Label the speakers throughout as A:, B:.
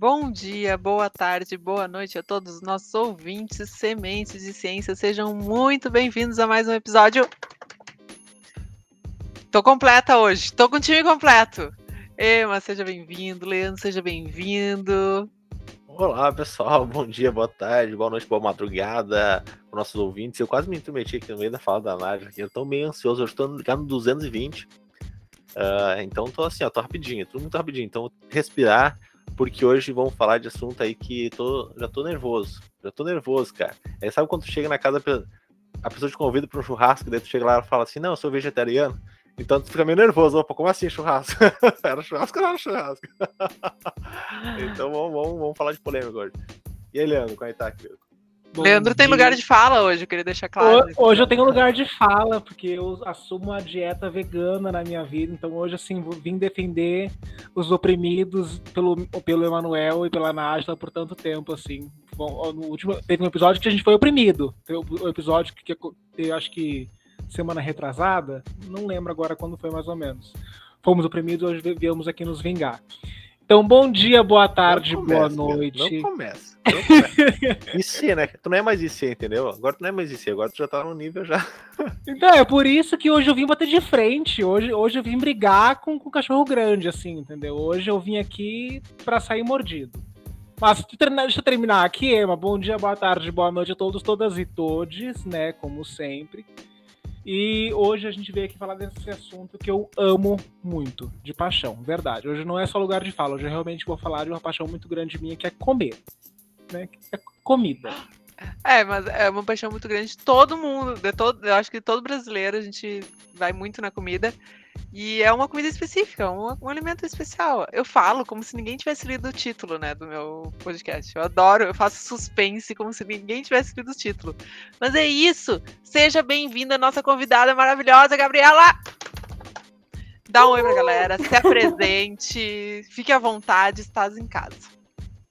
A: Bom dia, boa tarde, boa noite a todos os nossos ouvintes, sementes de ciência. Sejam muito bem-vindos a mais um episódio. Tô completa hoje, tô com o time completo. Ema, seja bem-vindo. Leandro, seja bem-vindo.
B: Olá, pessoal. Bom dia, boa tarde, boa noite, boa madrugada para nossos ouvintes. Eu quase me intrometi aqui no meio da fala da Nádia. Eu tô meio ansioso, eu estou ligado no 220. Uh, ah, então tô assim, ó, tô rapidinho, tudo muito rapidinho. Então, respirar, porque hoje vamos falar de assunto aí que tô, já tô nervoso. Já tô nervoso, cara. Aí sabe quando tu chega na casa, a pessoa te convida para um churrasco, daí tu chega lá e fala assim: Não, eu sou vegetariano. Então tu fica meio nervoso. Opa, como assim churrasco? era churrasco ou não era churrasco? então vamos, vamos, vamos falar de polêmica hoje. E aí, Leandro, como é que tá, querido?
A: Bom Leandro dia. tem lugar de fala hoje, eu queria deixar claro.
C: Hoje, hoje eu tenho lugar de fala, porque eu assumo uma dieta vegana na minha vida, então hoje, assim, vim defender os oprimidos pelo, pelo Emanuel e pela Nájila por tanto tempo, assim. Bom, no último, teve um episódio que a gente foi oprimido. Teve um episódio que, que eu acho que semana retrasada, não lembro agora quando foi mais ou menos. Fomos oprimidos, hoje viemos aqui nos vingar. Então, bom dia, boa tarde, começa, boa noite.
B: Não começa. IC, né? Tu não é mais IC, entendeu? Agora tu não é mais IC, agora tu já tá no nível já.
C: Então, é por isso que hoje eu vim bater de frente. Hoje, hoje eu vim brigar com, com o cachorro grande, assim, entendeu? Hoje eu vim aqui para sair mordido. Mas deixa eu terminar aqui, Emma. Bom dia, boa tarde, boa noite a todos, todas e todes, né? Como sempre. E hoje a gente veio aqui falar desse assunto que eu amo muito, de paixão, verdade. Hoje não é só lugar de fala, hoje eu realmente vou falar de uma paixão muito grande minha, que é comer. Né? Que é comida.
A: É, mas é uma paixão muito grande de todo mundo, de todo, eu acho que todo brasileiro a gente vai muito na comida. E é uma comida específica, um, um, alimento especial. Eu falo como se ninguém tivesse lido o título, né, do meu podcast. Eu adoro, eu faço suspense como se ninguém tivesse lido o título. Mas é isso. Seja bem-vinda nossa convidada maravilhosa, Gabriela. Dá um oi pra galera, se apresente, fique à vontade, estás em casa.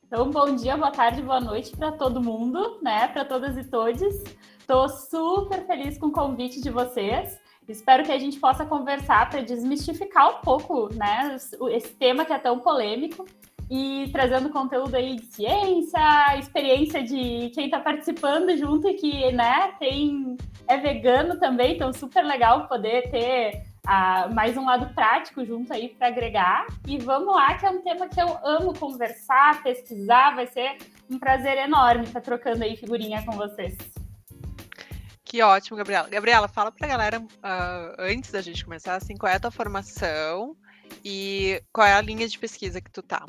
D: Então, bom dia, boa tarde, boa noite para todo mundo, né? Para todas e todos. Estou super feliz com o convite de vocês. Espero que a gente possa conversar para desmistificar um pouco, né, esse tema que é tão polêmico e trazendo conteúdo aí de ciência, experiência de quem está participando junto e que, né, tem é vegano também, então super legal poder ter ah, mais um lado prático junto aí para agregar. E vamos lá, que é um tema que eu amo conversar, pesquisar, vai ser um prazer enorme estar trocando aí figurinha com vocês.
A: Que ótimo, Gabriela. Gabriela, fala pra galera, uh, antes da gente começar, assim, qual é a tua formação e qual é a linha de pesquisa que tu tá?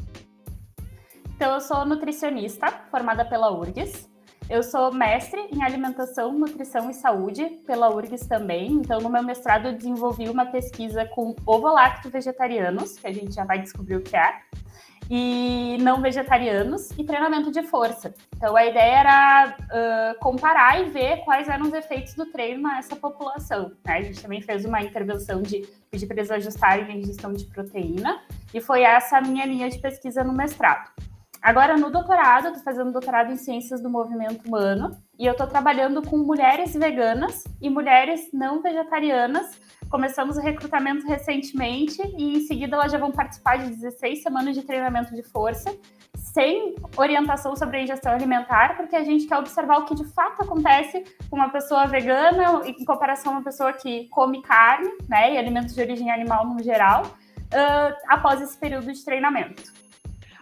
D: Então, eu sou nutricionista, formada pela URGS. Eu sou mestre em alimentação, nutrição e saúde pela URGS também. Então, no meu mestrado, eu desenvolvi uma pesquisa com ovo-lacto vegetarianos, que a gente já vai descobrir o que é e não vegetarianos e treinamento de força. Então a ideia era uh, comparar e ver quais eram os efeitos do treino nessa população. Né? A gente também fez uma intervenção de pedir para eles ajustarem a ingestão de proteína e foi essa a minha linha de pesquisa no mestrado. Agora, no doutorado, eu estou fazendo doutorado em Ciências do Movimento Humano e eu estou trabalhando com mulheres veganas e mulheres não vegetarianas Começamos o recrutamento recentemente e em seguida elas já vão participar de 16 semanas de treinamento de força, sem orientação sobre a ingestão alimentar, porque a gente quer observar o que de fato acontece com uma pessoa vegana em comparação a uma pessoa que come carne, né, e alimentos de origem animal no geral, uh, após esse período de treinamento.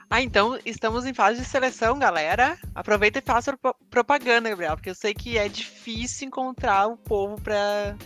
A: Ah, então estamos em fase de seleção, galera. Aproveita e faça propaganda, Gabriel, porque eu sei que é difícil encontrar o povo para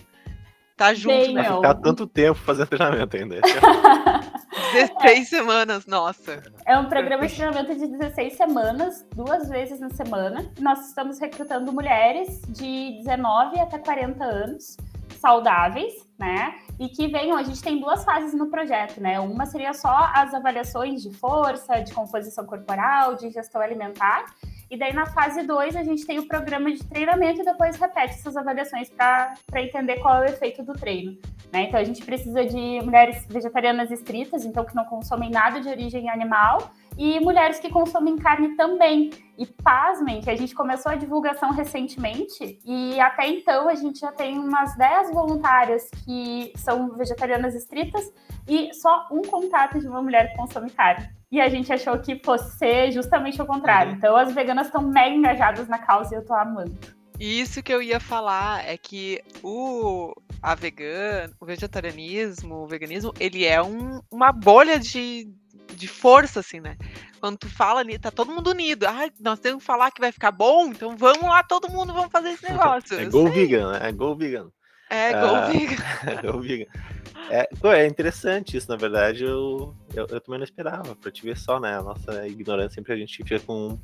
A: Tá junto, Bem,
B: né? Ficar tanto tempo fazendo treinamento ainda.
A: 16 semanas, nossa.
D: É um programa de treinamento de 16 semanas, duas vezes na semana. Nós estamos recrutando mulheres de 19 até 40 anos, saudáveis, né? E que venham, a gente tem duas fases no projeto, né? Uma seria só as avaliações de força, de composição corporal, de gestão alimentar. E daí na fase 2 a gente tem o programa de treinamento e depois repete essas avaliações para entender qual é o efeito do treino. Né? Então a gente precisa de mulheres vegetarianas estritas, então que não consomem nada de origem animal, e mulheres que consomem carne também. E pasmem que a gente começou a divulgação recentemente e até então a gente já tem umas 10 voluntárias que são vegetarianas estritas e só um contato de uma mulher que consome carne. E a gente achou que fosse ser justamente o contrário. Uhum. Então as veganas estão mega engajadas na causa e eu tô amando.
A: Isso que eu ia falar é que o a vegan, o vegetarianismo, o veganismo, ele é um, uma bolha de, de força, assim, né? Quando tu fala ali, tá todo mundo unido. Ah, nós temos que falar que vai ficar bom, então vamos lá, todo mundo, vamos fazer esse negócio.
B: é go vegan, né? É go vegan.
A: É, go uh, vegan.
B: É go vegan. É, pô, é interessante isso, na verdade, eu, eu, eu, também não esperava, pra te ver só, né? A nossa ignorância sempre a gente fica com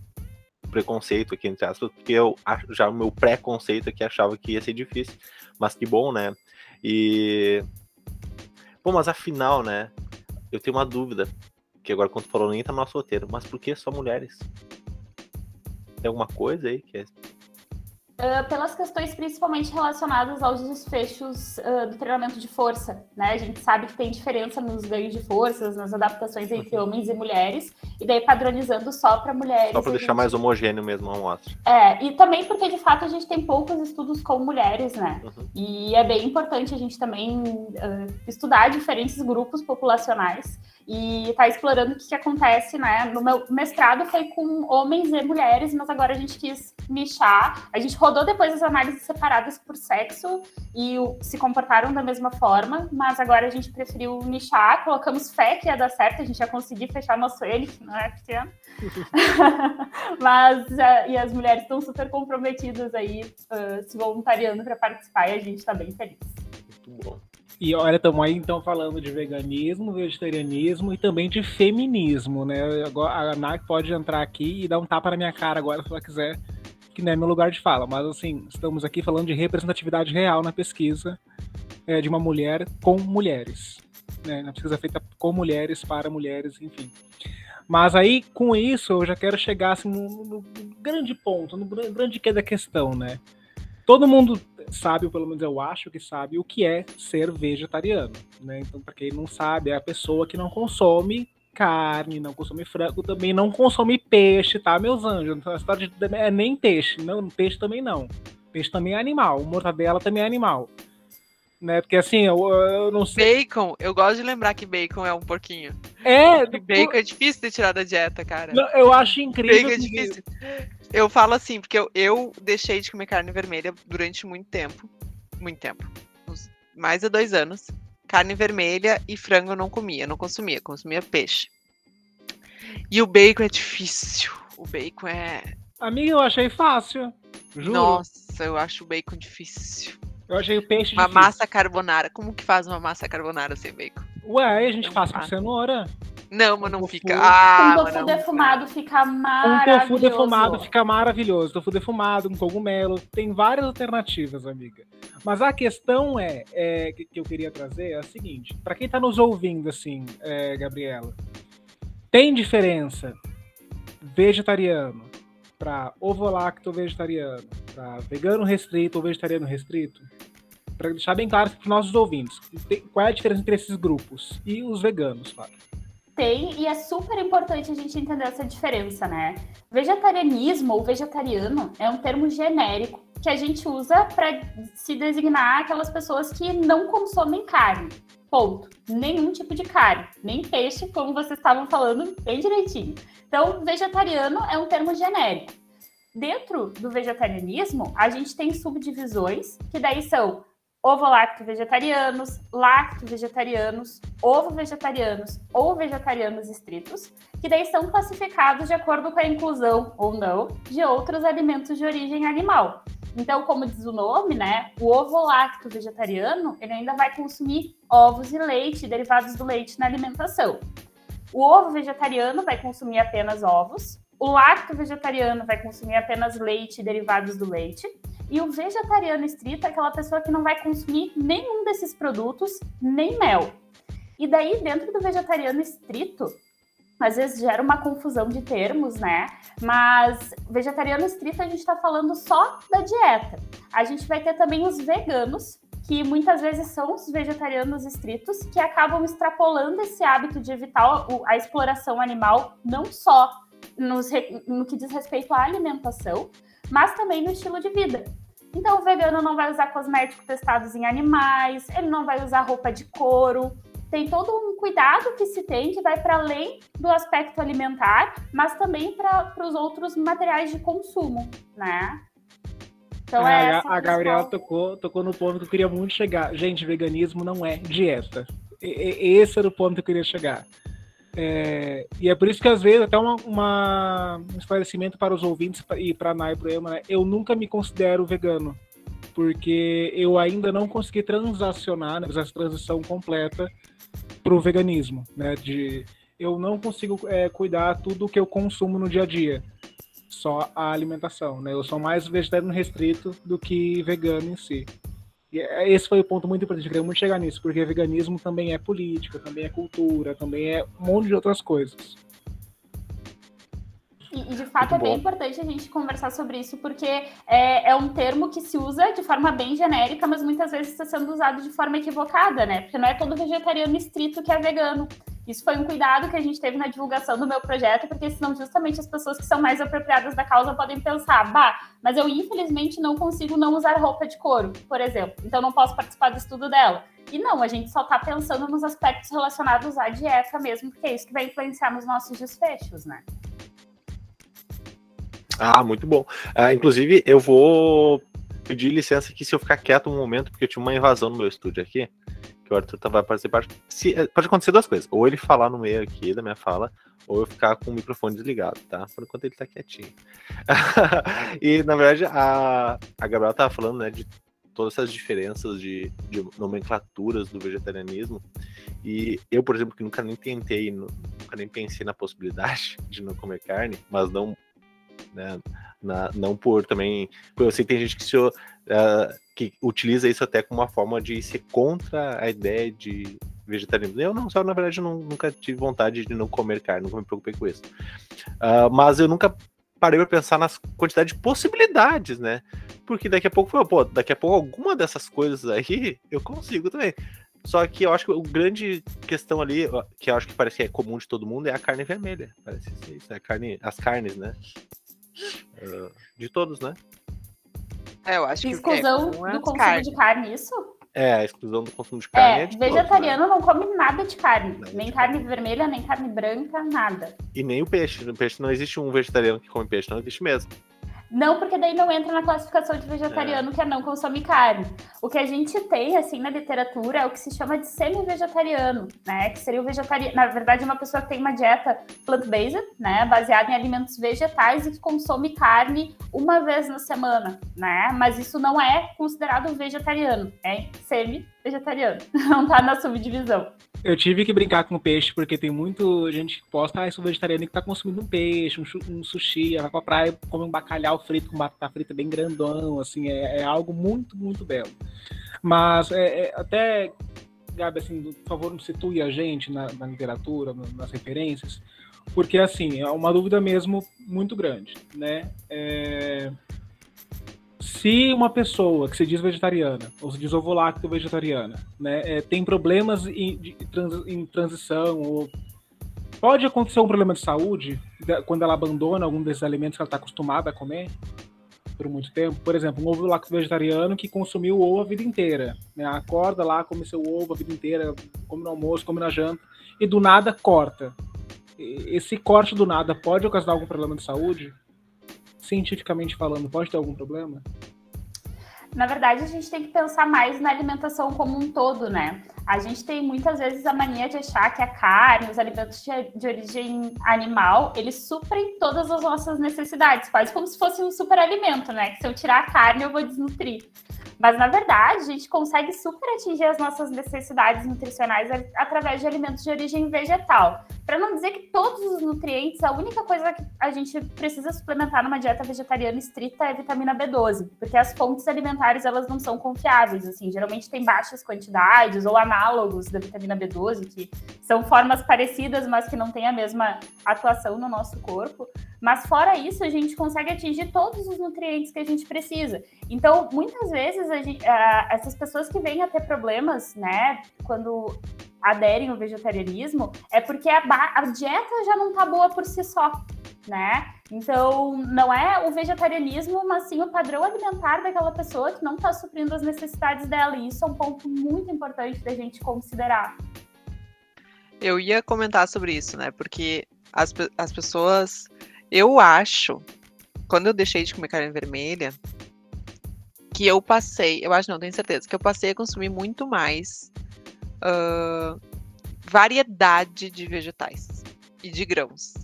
B: preconceito aqui, entre aspas, porque eu já o meu pré-conceito aqui achava que ia ser difícil, mas que bom, né? E. Bom, mas afinal, né? Eu tenho uma dúvida que agora quando falou nem tá no nosso roteiro, mas por que só mulheres? Tem alguma coisa aí que é
D: Uh, pelas questões principalmente relacionadas aos desfechos uh, do treinamento de força, né? A gente sabe que tem diferença nos ganhos de forças, nas adaptações entre uhum. homens e mulheres, e daí padronizando só para mulheres.
B: Só para deixar
D: gente...
B: mais homogêneo mesmo a amostra.
D: É, e também porque de fato a gente tem poucos estudos com mulheres, né? Uhum. E é bem importante a gente também uh, estudar diferentes grupos populacionais e tá explorando o que, que acontece, né? No meu mestrado foi com homens e mulheres, mas agora a gente quis nichar. A gente rodou depois as análises separadas por sexo e se comportaram da mesma forma, mas agora a gente preferiu nichar, colocamos fé que ia dar certo, a gente ia conseguir fechar nosso ele, que não é pequeno. mas uh, e as mulheres estão super comprometidas aí, uh, se voluntariando para participar e a gente está bem feliz.
B: Muito bom.
C: E olha, estamos aí então falando de veganismo, vegetarianismo e também de feminismo, né? Agora, a NAC pode entrar aqui e dar um tapa na minha cara agora se ela quiser, que não é meu lugar de fala. Mas assim, estamos aqui falando de representatividade real na pesquisa é, de uma mulher com mulheres. Né? Na pesquisa feita com mulheres, para mulheres, enfim. Mas aí, com isso, eu já quero chegar assim, no, no grande ponto, no grande que é da questão, né? Todo mundo sabe, ou pelo menos eu acho que sabe, o que é ser vegetariano. Né? Então, para quem não sabe, é a pessoa que não consome carne, não consome frango, também não consome peixe, tá, meus anjos? A história é nem peixe, não, peixe também não. Peixe também é animal, mortadela também é animal. Né? Porque assim, eu, eu não
A: sei. Bacon, eu gosto de lembrar que bacon é um porquinho.
C: É.
A: Bacon é difícil de tirar da dieta, cara.
C: Eu acho incrível.
A: Bacon é difícil. Eu falo assim, porque eu, eu deixei de comer carne vermelha durante muito tempo. Muito tempo. Mais de dois anos. Carne vermelha e frango eu não comia, não consumia, consumia peixe. E o bacon é difícil. O bacon é.
C: Amiga, eu achei fácil. Juro.
A: Nossa, eu acho o bacon difícil.
C: Eu achei o peixe
A: Uma
C: difícil.
A: massa carbonara. Como que faz uma massa carbonara sem bacon?
C: Ué, a gente não faz com cenoura.
A: Não, mas não tofu. fica. Ah,
D: um tofu defumado fica maravilhoso.
C: Um tofu defumado fica maravilhoso. Tofu defumado, com cogumelo. Tem várias alternativas, amiga. Mas a questão é, é que, eu queria trazer é a seguinte: para quem tá nos ouvindo, assim, é, Gabriela, tem diferença vegetariano para ovo-lacto vegetariano, para vegano restrito ou vegetariano restrito? Para deixar bem claro para os nossos ouvintes, qual é a diferença entre esses grupos e os veganos, claro.
D: Tem, e é super importante a gente entender essa diferença, né? Vegetarianismo ou vegetariano é um termo genérico que a gente usa para se designar aquelas pessoas que não consomem carne. Ponto. Nenhum tipo de carne, nem peixe, como vocês estavam falando bem direitinho. Então, vegetariano é um termo genérico. Dentro do vegetarianismo, a gente tem subdivisões, que daí são ovo-lacto vegetarianos, lacto vegetarianos, ovo vegetarianos ou vegetarianos estritos, que daí são classificados de acordo com a inclusão ou não de outros alimentos de origem animal. Então, como diz o nome, né, o ovo-lacto vegetariano, ele ainda vai consumir ovos e leite, derivados do leite na alimentação. O ovo vegetariano vai consumir apenas ovos, o lacto vegetariano vai consumir apenas leite e derivados do leite, e o vegetariano estrito é aquela pessoa que não vai consumir nenhum desses produtos, nem mel. E daí, dentro do vegetariano estrito, às vezes gera uma confusão de termos, né? Mas vegetariano estrito a gente está falando só da dieta. A gente vai ter também os veganos, que muitas vezes são os vegetarianos estritos, que acabam extrapolando esse hábito de evitar a exploração animal, não só nos, no que diz respeito à alimentação, mas também no estilo de vida. Então, o vegano não vai usar cosméticos testados em animais, ele não vai usar roupa de couro. Tem todo um cuidado que se tem que vai para além do aspecto alimentar, mas também para os outros materiais de consumo, né?
C: Então é, é a, a Gabriela tocou, tocou no ponto que eu queria muito chegar. Gente, veganismo não é dieta. E, esse era o ponto que eu queria chegar. É, e é por isso que às vezes, até uma, uma, um esclarecimento para os ouvintes e para a Nai para Emma, né? eu nunca me considero vegano, porque eu ainda não consegui transacionar, né, essa transição completa para o veganismo, né? De, eu não consigo é, cuidar tudo que eu consumo no dia a dia, só a alimentação, né? Eu sou mais vegetariano restrito do que vegano em si. E é, esse foi o ponto muito importante, eu queria muito chegar nisso, porque veganismo também é política, também é cultura, também é um monte de outras coisas.
D: E, de fato Muito é bem importante a gente conversar sobre isso, porque é, é, um termo que se usa de forma bem genérica, mas muitas vezes está sendo usado de forma equivocada, né? Porque não é todo vegetariano estrito que é vegano. Isso foi um cuidado que a gente teve na divulgação do meu projeto, porque senão justamente as pessoas que são mais apropriadas da causa podem pensar, bah, mas eu infelizmente não consigo não usar roupa de couro, por exemplo, então não posso participar do estudo dela. E não, a gente só está pensando nos aspectos relacionados à dieta mesmo, porque é isso que vai influenciar nos nossos desfechos, né?
B: Ah, muito bom. Ah, inclusive, eu vou pedir licença aqui se eu ficar quieto um momento, porque eu tinha uma invasão no meu estúdio aqui que o Arthur vai participar. Se, eh, pode acontecer duas coisas. Ou ele falar no meio aqui da minha fala, ou eu ficar com o microfone desligado, tá? Por enquanto ele tá quietinho. e, na verdade, a, a Gabriela tava falando, né, de todas essas diferenças de, de, nomenclaturas do vegetarianismo. E eu, por exemplo, que nunca nem tentei, nunca nem pensei na possibilidade de não comer carne, mas não, né, na, não por também. Eu sei que tem gente que se. Uh, que utiliza isso até como uma forma de ser contra a ideia de vegetarianismo. Eu não, só na verdade não, nunca tive vontade de não comer carne, nunca me preocupei com isso. Uh, mas eu nunca parei para pensar nas quantidades de possibilidades, né? Porque daqui a pouco, pô, daqui a pouco alguma dessas coisas aí eu consigo também. Só que eu acho que o grande questão ali, que eu acho que parece que é comum de todo mundo, é a carne vermelha. Parece ser isso, é carne, as carnes, né? Uh, de todos, né?
A: É, eu acho que
D: exclusão é, do consumo carne. de carne, isso?
B: É, a exclusão do consumo de carne. É, é de
D: vegetariano
B: todos,
D: né? não come nada de carne. Não, nem de carne, carne vermelha, nem carne branca, nada.
B: E nem o peixe. No peixe não existe um vegetariano que come peixe, não existe mesmo.
D: Não, porque daí não entra na classificação de vegetariano, é. que é não consome carne. O que a gente tem, assim, na literatura é o que se chama de semi-vegetariano, né? Que seria o vegetariano, na verdade, uma pessoa que tem uma dieta plant-based, né? Baseada em alimentos vegetais e que consome carne uma vez na semana, né? Mas isso não é considerado vegetariano, é semi-vegetariano. Não tá na subdivisão.
C: Eu tive que brincar com peixe, porque tem muito gente que posta, ah, sou vegetariano que tá consumindo um peixe, um, sushi, vai pra praia, come um bacalhau frito com batata frita bem grandão, assim, é, é algo muito, muito belo. Mas é, é, até, Gabi, assim, por favor, não situe a gente na, na literatura, nas referências, porque, assim, é uma dúvida mesmo muito grande, né? É se uma pessoa que se diz vegetariana, ou se diz ovo-lacto vegetariana, né, é, tem problemas em, de, trans, em transição, ou pode acontecer um problema de saúde quando ela abandona algum desses alimentos que ela está acostumada a comer por muito tempo. Por exemplo, um ovo-lacto vegetariano que consumiu ovo a vida inteira. Né, acorda lá, come seu ovo a vida inteira, come no almoço, come na janta, e do nada corta. Esse corte do nada pode ocasionar algum problema de saúde? Cientificamente falando, pode ter algum problema?
D: Na verdade, a gente tem que pensar mais na alimentação como um todo, né? A gente tem muitas vezes a mania de achar que a carne, os alimentos de, origem animal, eles suprem todas as nossas necessidades, quase como se fosse um superalimento, né? Que se eu tirar a carne, eu vou desnutrir. Mas, na verdade, a gente consegue super atingir as nossas necessidades nutricionais através de alimentos de origem vegetal. Para não dizer que todos os nutrientes, a única coisa que a gente precisa suplementar numa dieta vegetariana estrita é vitamina B12, porque as fontes alimentares elas não são confiáveis, assim, geralmente tem baixas quantidades ou análogos da vitamina B12, que são formas parecidas, mas que não têm a mesma atuação no nosso corpo. Mas fora isso, a gente consegue atingir todos os nutrientes que a gente precisa. Então, muitas vezes, gente, uh, essas pessoas que vêm a ter problemas, né, quando aderem ao vegetarianismo, é porque a, a dieta já não tá boa por si só. né? Então, não é o vegetarianismo, mas sim o padrão alimentar daquela pessoa que não está suprindo as necessidades dela. E isso é um ponto muito importante da gente considerar.
A: Eu ia comentar sobre isso, né? Porque as, as pessoas. Eu acho, quando eu deixei de comer carne vermelha, que eu passei, eu acho não, tenho certeza, que eu passei a consumir muito mais uh, variedade de vegetais e de grãos.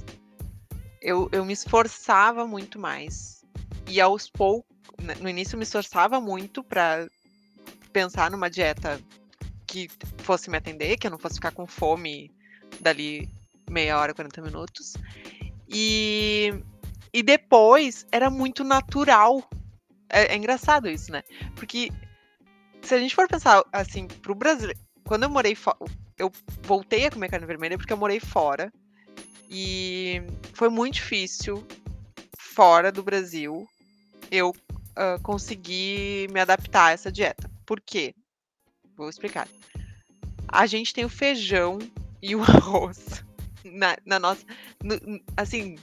A: Eu, eu me esforçava muito mais. E aos poucos, né, no início eu me esforçava muito para pensar numa dieta que fosse me atender, que eu não fosse ficar com fome dali meia hora, 40 minutos. E, e depois era muito natural. É, é engraçado isso, né? Porque se a gente for pensar assim, pro Brasil, quando eu morei fora, eu voltei a comer carne vermelha porque eu morei fora. E foi muito difícil, fora do Brasil, eu uh, conseguir me adaptar a essa dieta. Por quê? Vou explicar. A gente tem o feijão e o arroz na, na nossa. No, assim.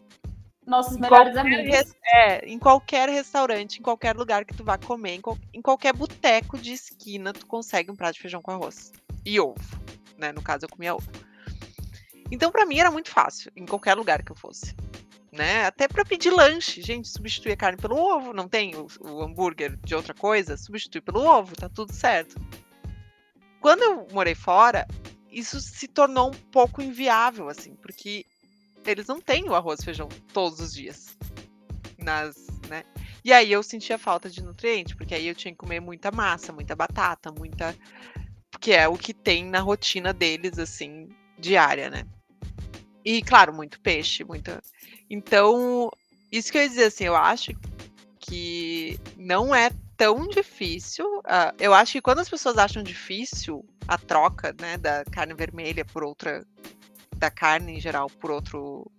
D: Nossos melhores amigos.
A: É, em qualquer restaurante, em qualquer lugar que tu vá comer, em, qual, em qualquer boteco de esquina, tu consegue um prato de feijão com arroz. E ovo. Né? No caso, eu comia ovo. Então, para mim, era muito fácil, em qualquer lugar que eu fosse. Né? Até para pedir lanche, gente, substituir a carne pelo ovo, não tem o, o hambúrguer de outra coisa, substitui pelo ovo, tá tudo certo. Quando eu morei fora, isso se tornou um pouco inviável, assim, porque eles não têm o arroz e feijão todos os dias. Nas, né? E aí eu sentia falta de nutriente, porque aí eu tinha que comer muita massa, muita batata, muita. Que é o que tem na rotina deles, assim, diária, né? E, claro, muito peixe, muita. Então, isso que eu ia dizer, assim, eu acho que não é tão difícil. Uh, eu acho que quando as pessoas acham difícil a troca, né, da carne vermelha por outra, da carne em geral por outro,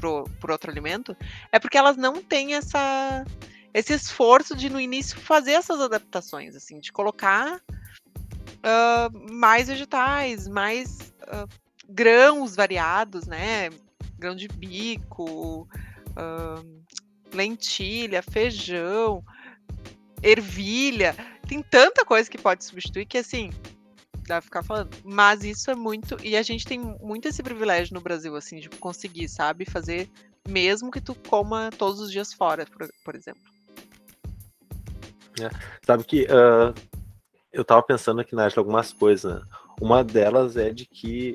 A: por, por outro alimento, é porque elas não têm essa esse esforço de no início fazer essas adaptações, assim, de colocar uh, mais vegetais, mais uh, grãos variados, né? Grão de bico, uh, lentilha, feijão, ervilha. Tem tanta coisa que pode substituir que, assim, dá pra ficar falando. Mas isso é muito. E a gente tem muito esse privilégio no Brasil, assim, de conseguir, sabe? Fazer mesmo que tu coma todos os dias fora, por, por exemplo.
B: É, sabe que uh, eu tava pensando aqui na algumas coisas. Né? Uma delas é de que,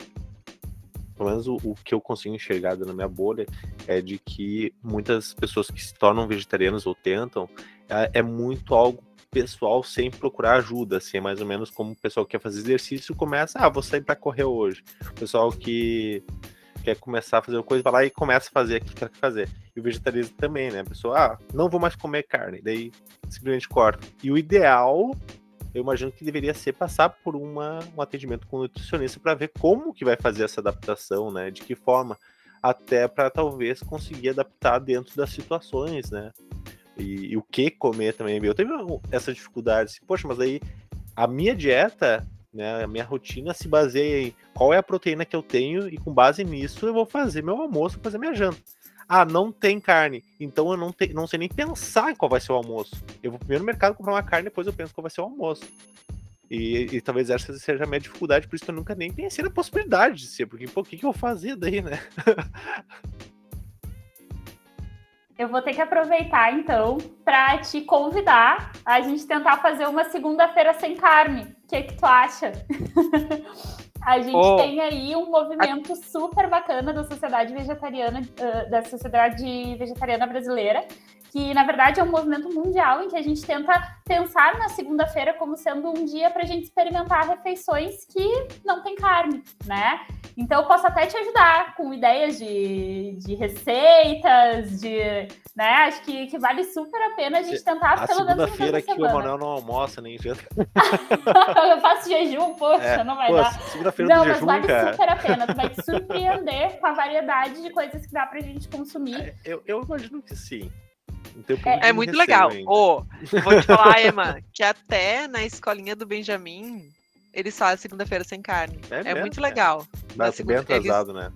B: pelo menos o, o, que eu consigo enxergar na minha bolha, é de que muitas pessoas que se tornam vegetarianas ou tentam, é, é muito algo pessoal sem procurar ajuda, assim, é mais ou menos como o pessoal que quer fazer exercício começa, ah, vou sair para correr hoje. O pessoal que quer começar a fazer uma coisa, vai lá e começa a fazer aquilo que quer fazer. E o vegetarianismo também, né? A pessoa, ah, não vou mais comer carne, daí simplesmente corta. E o ideal, eu imagino que deveria ser passar por uma, um atendimento com nutricionista para ver como que vai fazer essa adaptação, né? De que forma, até para talvez conseguir adaptar dentro das situações, né? e, e, o que comer também. Eu tive essa dificuldade, assim, poxa, mas aí a minha dieta, né, a minha rotina se baseia em qual é a proteína que eu tenho e com base nisso eu vou fazer meu almoço, fazer minha janta. Ah, não tem carne, então eu não, te, não sei nem pensar em qual vai ser o almoço. Eu vou primeiro no mercado comprar uma carne, depois eu penso qual vai ser o almoço. E, e, talvez essa seja a minha dificuldade, por isso que eu nunca nem pensei na possibilidade de ser, porque pô, o que, que eu vou fazer daí, né?
D: Eu vou ter que aproveitar então para te convidar a gente tentar fazer uma segunda-feira sem carne. O que, que tu acha? a gente oh. tem aí um movimento super bacana da sociedade vegetariana, da sociedade vegetariana brasileira, que na verdade é um movimento mundial em que a gente tenta pensar na segunda-feira como sendo um dia para a gente experimentar refeições que não tem carne, né? Então eu posso até te ajudar com ideias de, de receitas, de, né? Acho que, que vale super a pena a gente tentar
B: a
D: pelo
B: menos segunda-feira que o Emanuel não almoça nem janta.
D: eu faço jejum, poxa, é, não vai pô, dar.
B: Segunda-feira
D: não,
B: do jejum,
D: mas vale
B: cara.
D: super a pena. Tu vai te surpreender com a variedade de coisas que dá pra gente consumir. É,
B: eu, eu imagino que sim.
A: É, é muito legal. Oh, vou te falar, Emma, que até na escolinha do Benjamin, eles fazem segunda-feira sem carne. É, é muito legal.
B: Mas segunda... bem atrasado,
A: eles...
B: né?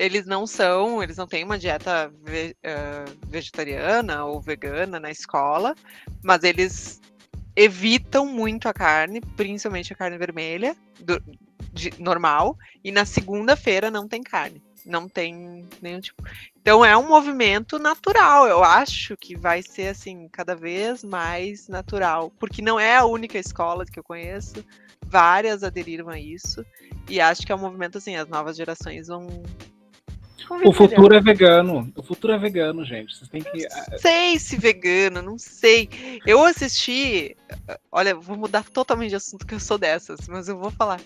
A: eles não são, eles não têm uma dieta ve, uh, vegetariana ou vegana na escola, mas eles evitam muito a carne, principalmente a carne vermelha, do, de, normal, e na segunda-feira não tem carne. Não tem nenhum tipo. Então é um movimento natural. Eu acho que vai ser assim, cada vez mais natural. Porque não é a única escola que eu conheço. Várias aderiram a isso. E acho que é um movimento assim, as novas gerações vão.
C: O futuro é vegano. O futuro é vegano, gente. Vocês têm que.
A: Não sei se vegano, não sei. Eu assisti. Olha, vou mudar totalmente de assunto, que eu sou dessas, mas eu vou falar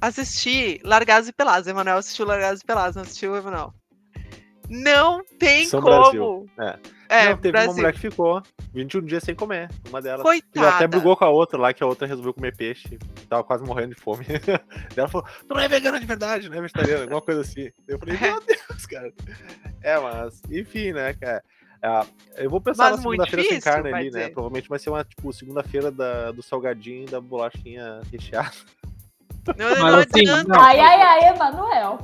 A: assisti Largados e Pelados. Emanuel assistiu Largados e Pelados, não assistiu, Emanuel? Não tem
B: São
A: como.
B: É.
A: É,
B: não, teve
A: Brasil.
B: uma mulher que ficou 21 dias sem comer. Uma delas.
A: Coitada.
B: Ela até brigou com a outra lá, que a outra resolveu comer peixe. Tava quase morrendo de fome. ela falou: Tu não é vegana de verdade, não é vegetariana, alguma coisa assim. Eu falei: Meu Deus, cara. É, mas, enfim, né, cara. É, eu vou pensar
A: Mas
B: na segunda-feira sem carne ali, né?
A: dizer.
B: Provavelmente vai ser uma, tipo, segunda-feira da- do salgadinho e da bolachinha recheada.
A: Não,
C: Mas
A: não
C: assim,
A: adianta.
C: não.
D: Ai, ai, ai, Emanuel.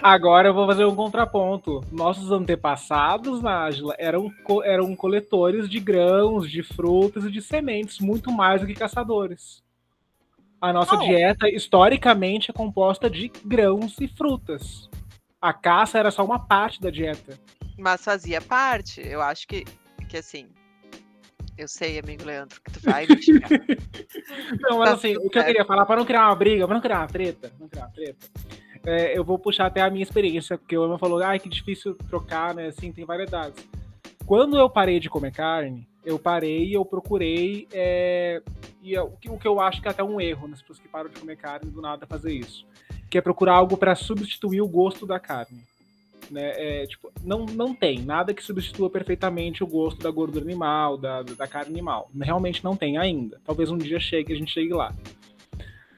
C: Agora eu vou fazer um contraponto. Nossos antepassados, Nájila, eram, co- eram coletores de grãos, de frutas e de sementes, muito mais do que caçadores. A nossa
A: Não.
C: dieta, historicamente, é composta de grãos e frutas. A caça era só uma parte da dieta.
A: Mas fazia parte. Eu acho que, que assim. Eu sei, amigo Leandro, que tu vai me.
C: Não, mas
A: Tá
C: assim, o que eu queria falar, para não criar uma briga, para não criar uma treta, não criar uma treta, é, eu vou puxar até a minha experiência, porque o Emma falou, ai, que difícil trocar, né? Assim, tem variedades. Quando eu parei de comer carne, eu parei e eu procurei. é, e é o, que, o que eu acho que é até um erro nas pessoas que param de comer carne do nada fazer isso. Que é procurar algo para substituir o gosto da carne. Né? É, tipo, não, não tem nada que substitua perfeitamente o gosto da gordura animal, da, da carne animal. Realmente não tem ainda. Talvez um dia chegue, a gente chegue lá.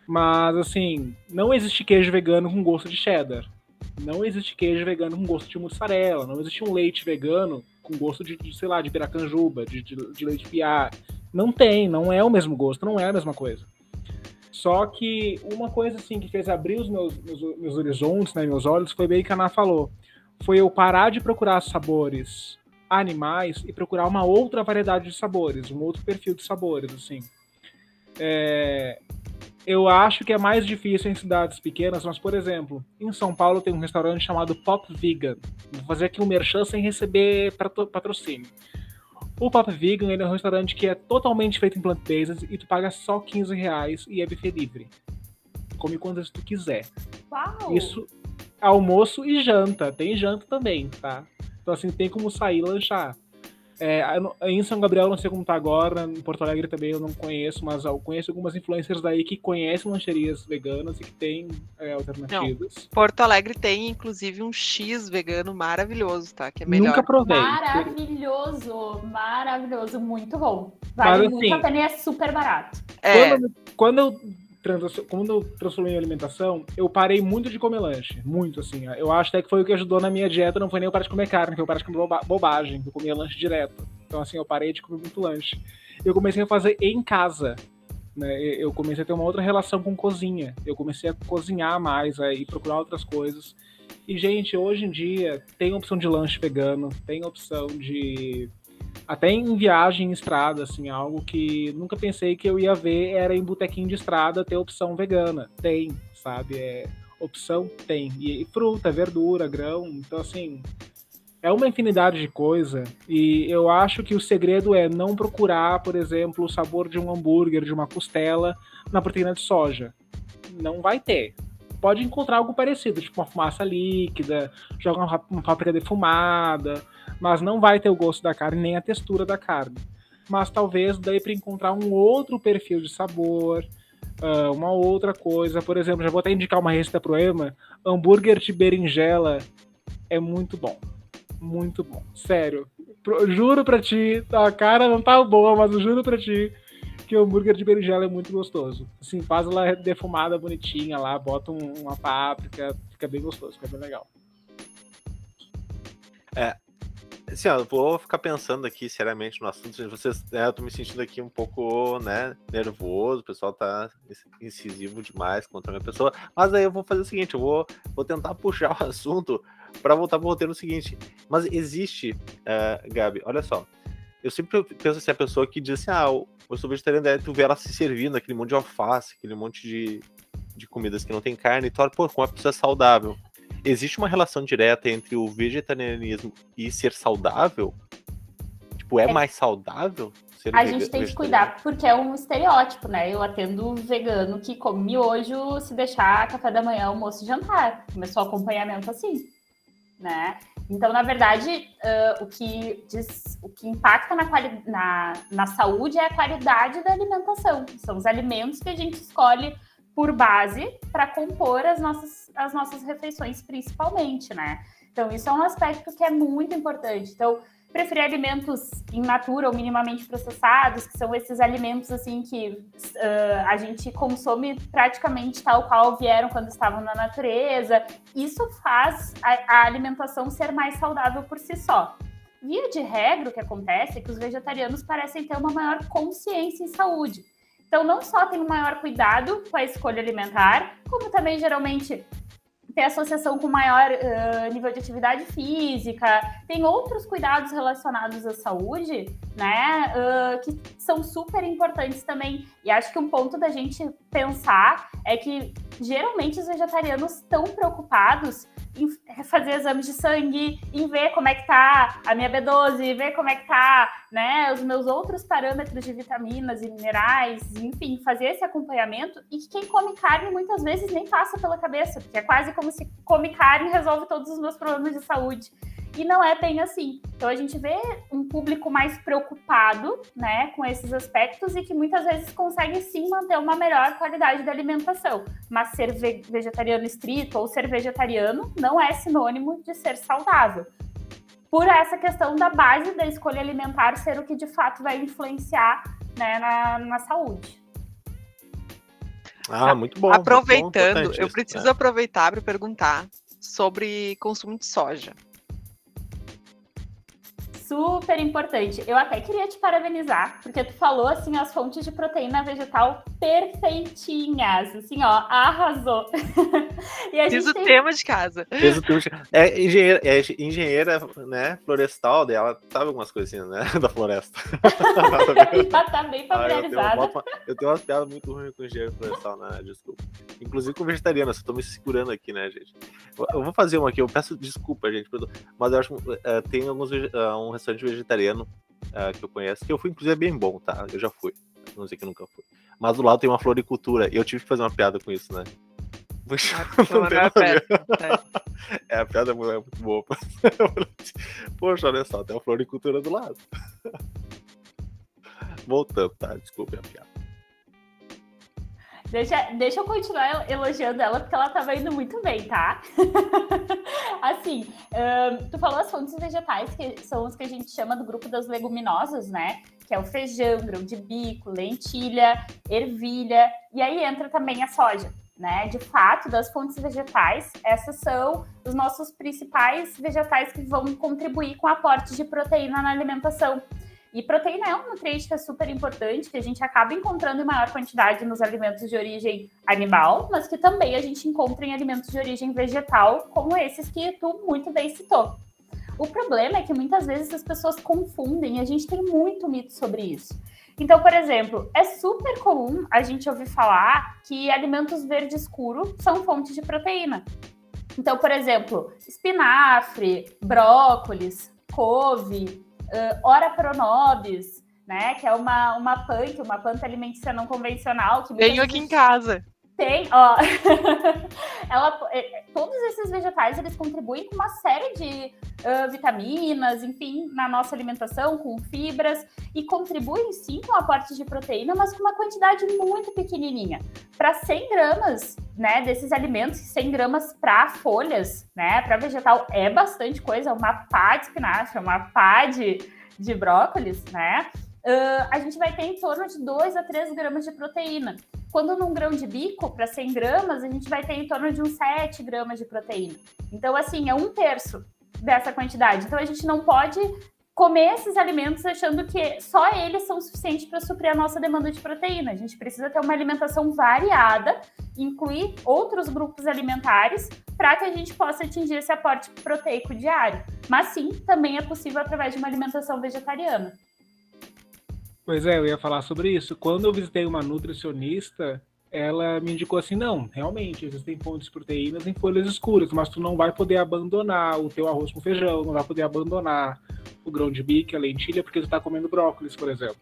C: Mas, assim, não existe queijo vegano com gosto de cheddar. Não existe queijo vegano com gosto de mussarela. Não existe um leite vegano com gosto de, de, sei lá, de piracanjuba, de, de, de leite piá. Não tem, não é o mesmo gosto, não é a mesma coisa. Só que uma coisa, assim, que fez abrir os meus, meus, meus horizontes, né, meus olhos, foi bem que a Ana falou. Foi eu parar de procurar sabores animais e procurar uma outra variedade de sabores, um outro perfil de sabores, assim. É, eu acho que é mais difícil em cidades pequenas, mas, por exemplo, em São Paulo tem um restaurante chamado Pop Vegan. Vou fazer aqui um merchan sem receber patro- patrocínio. O Pop Vegan é um restaurante que é totalmente feito em plant-based e tu paga só 15 reais e é buffet livre. Come quantas tu quiser.
D: Uau!
C: Isso, almoço e janta. Tem janta também, tá? Então, assim, tem como sair e lanchar. É, não- em São Gabriel, eu não sei como tá agora. Em Porto Alegre também eu não conheço, mas eu conheço algumas influencers daí que conhecem lancherias veganas e que têm é, alternativas.
A: Porto Alegre tem, inclusive, um X vegano maravilhoso, tá? Que é melhor.
C: Nunca provei.
D: Maravilhoso, maravilhoso, muito bom. Vale
C: Mas,
D: muito
C: assim,
D: a pena e é super barato.
A: É,
C: Quando, quando eu quando eu transformei em alimentação, eu parei muito de comer lanche. Muito, assim. Eu acho até que foi o que ajudou na minha dieta, não foi nem eu parar de comer carne, foi eu parar de comer boba- bobagem, eu comia lanche direto. Então, assim, eu parei de comer muito lanche. Eu comecei a fazer em casa. Né? Eu comecei a ter uma outra relação com cozinha. Eu comecei a cozinhar mais, aí procurar outras coisas. E, gente, hoje em dia tem opção de lanche vegano, tem opção de até em viagem em estrada, assim, algo que nunca pensei que eu ia ver era em botequinho de estrada ter opção vegana. Tem, sabe? É, opção tem. E, e fruta, verdura, grão. Então, assim, é uma infinidade de coisa. E eu acho que o segredo é não procurar, por exemplo, o sabor de um hambúrguer, de uma costela, na proteína de soja. Não vai ter. Pode encontrar algo parecido, tipo uma fumaça líquida, joga uma, uma páprica defumada, mas não vai ter o gosto da carne nem a textura da carne. Mas talvez daí para encontrar um outro perfil de sabor, ah, uma outra coisa. Por exemplo, já vou até indicar uma receita pro Ema: hambúrguer de berinjela é muito bom. Muito bom. Sério. Juro pra ti, a cara não tá boa, mas eu juro pra ti que o hambúrguer de berinjela é muito gostoso. Assim, faz ela defumada, bonitinha lá, bota um- uma páprica, fica bem gostoso, fica bem legal.
B: Assim, ó, vou ficar pensando aqui seriamente no assunto. Vocês, né, eu tô me sentindo aqui um pouco, né, nervoso. O pessoal tá incisivo demais contra a minha pessoa. Mas aí eu vou fazer o seguinte: eu vou, vou tentar puxar o assunto para voltar pro roteiro seguinte. Mas existe, uh, Gabi, olha só. Eu sempre penso assim, a pessoa que diz assim, ah, eu sou vegetariano, daí tu vê ela se servindo aquele monte de alface, aquele monte de, de comidas que não tem carne, e tu olha, pô, como a pessoa é saudável. Existe uma relação direta entre o vegetarianismo e ser saudável? Tipo, é, é. mais saudável?
D: a gente tem que cuidar, porque é um estereótipo, né? Eu atendo vegano que come miojo se deixar café da manhã, almoço e jantar. Começou acompanhamento assim, né? Então, na verdade, uh, o, que diz, o que impacta na, na, na saúde é a qualidade da alimentação. São os alimentos que a gente escolhe por base para compor as nossas, as nossas refeições, principalmente, né? Então, isso é um aspecto que é muito importante. Então, preferir alimentos in natura ou minimamente processados, que são esses alimentos assim que uh, a gente consome praticamente tal qual vieram quando estavam na natureza. Isso faz a, a alimentação ser mais saudável por si só. Via de regra, o que acontece é que os vegetarianos parecem ter uma maior consciência em saúde. Então, não só tem um maior cuidado com a escolha alimentar, como também geralmente tem associação com maior uh, nível de atividade física, tem outros cuidados relacionados à saúde, né, uh, que são super importantes também. E acho que um ponto da gente pensar é que geralmente os vegetarianos estão preocupados em fazer exames de sangue, em ver como é que tá a minha B12, ver como é que tá, né, os meus outros parâmetros de vitaminas e minerais, enfim, fazer esse acompanhamento e que quem come carne muitas vezes nem passa pela cabeça, porque é quase como se come carne resolve todos os meus problemas de saúde. E não é bem assim. Então a gente vê um público mais preocupado, né, com esses aspectos e que muitas vezes consegue sim manter uma melhor qualidade da alimentação. Mas ser vegetariano estrito ou ser vegetariano não é sinônimo de ser saudável. Por essa questão da base da escolha alimentar ser o que de fato vai influenciar né, na, na saúde.
B: Ah, muito bom.
A: Aproveitando,
B: muito bom,
A: eu preciso é. aproveitar para perguntar sobre consumo de soja
D: super importante. Eu até queria te parabenizar, porque tu falou assim as fontes de proteína vegetal perfeitinhas, assim, ó, arrasou.
A: e a Fiz o tem... tema de casa.
B: Fiz o tema de... É engenheira, é engenheira, né, florestal dela, sabe algumas coisinhas, né, da floresta.
D: Já tá bem familiarizada.
B: Ah, eu, tenho eu tenho umas piadas muito ruins com engenheiro florestal, né, desculpa. Inclusive com vegetariana, só tô me segurando aqui, né, gente. Eu vou fazer uma aqui, eu peço desculpa, gente, mas eu acho que uh, tem alguns uh, um restaurante vegetariano uh, que eu conheço, que eu fui, inclusive, é bem bom, tá? Eu já fui. Não sei que nunca fui. Mas do lado tem uma floricultura, e eu tive que fazer uma piada com isso, né? não tem nada é, a piada é muito, é muito boa. Poxa, olha só, tem uma floricultura do lado. Voltando, tá? Desculpe a piada.
D: Deixa, deixa eu continuar elogiando ela, porque ela tava indo muito bem, tá? assim, um, tu falou as fontes vegetais, que são os que a gente chama do grupo das leguminosas, né? Que é o feijão, grão de bico, lentilha, ervilha, e aí entra também a soja. Né? De fato, das fontes vegetais, essas são os nossos principais vegetais que vão contribuir com aporte de proteína na alimentação. E proteína é um nutriente que é super importante, que a gente acaba encontrando em maior quantidade nos alimentos de origem animal, mas que também a gente encontra em alimentos de origem vegetal, como esses que tu muito bem citou. O problema é que muitas vezes as pessoas confundem, e a gente tem muito mito sobre isso. Então, por exemplo, é super comum a gente ouvir falar que alimentos verde escuro são fontes de proteína. Então, por exemplo, espinafre, brócolis, couve, uh, Ora Pronobis, né? Que é uma, uma punk, uma planta alimentícia não convencional. Que
A: Tenho aqui em casa.
D: Tem, ó. ela, é, todos esses vegetais eles contribuem com uma série de uh, vitaminas, enfim, na nossa alimentação, com fibras, e contribuem sim com aporte de proteína, mas com uma quantidade muito pequenininha. Para 100 gramas né, desses alimentos, 100 gramas para folhas, né, para vegetal, é bastante coisa, uma pá de espinafre, uma pá de, de brócolis, né? Uh, a gente vai ter em torno de 2 a 3 gramas de proteína. Quando num grão de bico, para 100 gramas, a gente vai ter em torno de uns 7 gramas de proteína. Então, assim, é um terço dessa quantidade. Então a gente não pode comer esses alimentos achando que só eles são suficientes para suprir a nossa demanda de proteína. A gente precisa ter uma alimentação variada, incluir outros grupos alimentares para que a gente possa atingir esse aporte proteico diário. Mas sim, também é possível através de uma alimentação vegetariana.
C: Pois é, eu ia falar sobre isso. Quando eu visitei uma nutricionista, ela me indicou assim, não, realmente, existem fontes de proteínas em folhas escuras, mas tu não vai poder abandonar o teu arroz com feijão, não vai poder abandonar o grão de bico, a lentilha, porque tu tá comendo brócolis, por exemplo.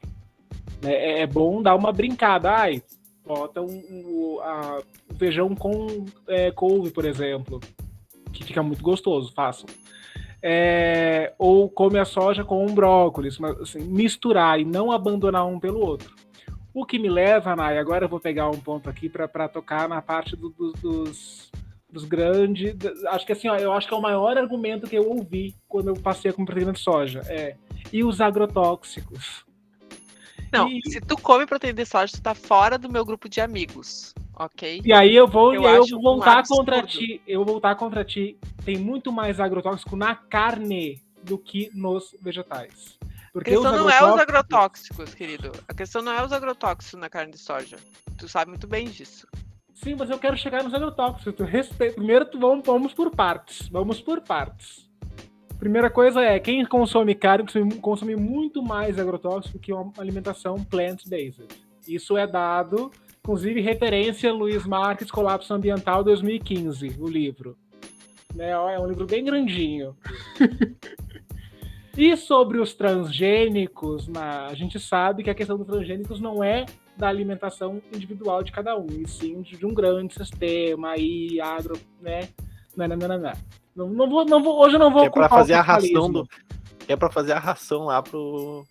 C: É, é bom dar uma brincada, ai, bota um, um, a, feijão com é, couve, por exemplo, que fica muito gostoso, façam. É, ou come a soja com um brócolis, mas assim, misturar e não abandonar um pelo outro. O que me leva, Nay, agora eu vou pegar um ponto aqui para tocar na parte do, do, dos, dos grandes. Acho que assim, ó, eu acho que é o maior argumento que eu ouvi quando eu passei com proteína de soja. É, e os agrotóxicos.
A: Não, e... se tu come proteína de soja, tu tá fora do meu grupo de amigos, ok?
C: E aí eu vou, eu, eu vou voltar um contra ti. Eu vou voltar contra ti. Tem muito mais agrotóxico na carne do que nos vegetais.
A: Porque a questão não é os agrotóxicos, querido. A questão não é os agrotóxicos na carne de soja. Tu sabe muito bem disso.
C: Sim, mas eu quero chegar nos agrotóxicos. Tu respeita... Primeiro, tu vamos, vamos por partes. Vamos por partes. Primeira coisa é, quem consome carne consome muito mais agrotóxico que uma alimentação plant-based. Isso é dado, inclusive, referência Luiz Marques, Colapso Ambiental 2015, o livro. Né, é um livro bem grandinho. E sobre os transgênicos, a gente sabe que a questão dos transgênicos não é da alimentação individual de cada um, e sim de um grande sistema aí, agro, né? Não, não, não, não. não, não, vou, não vou, hoje eu não vou
B: é para fazer a ração do é para fazer a ração lá pro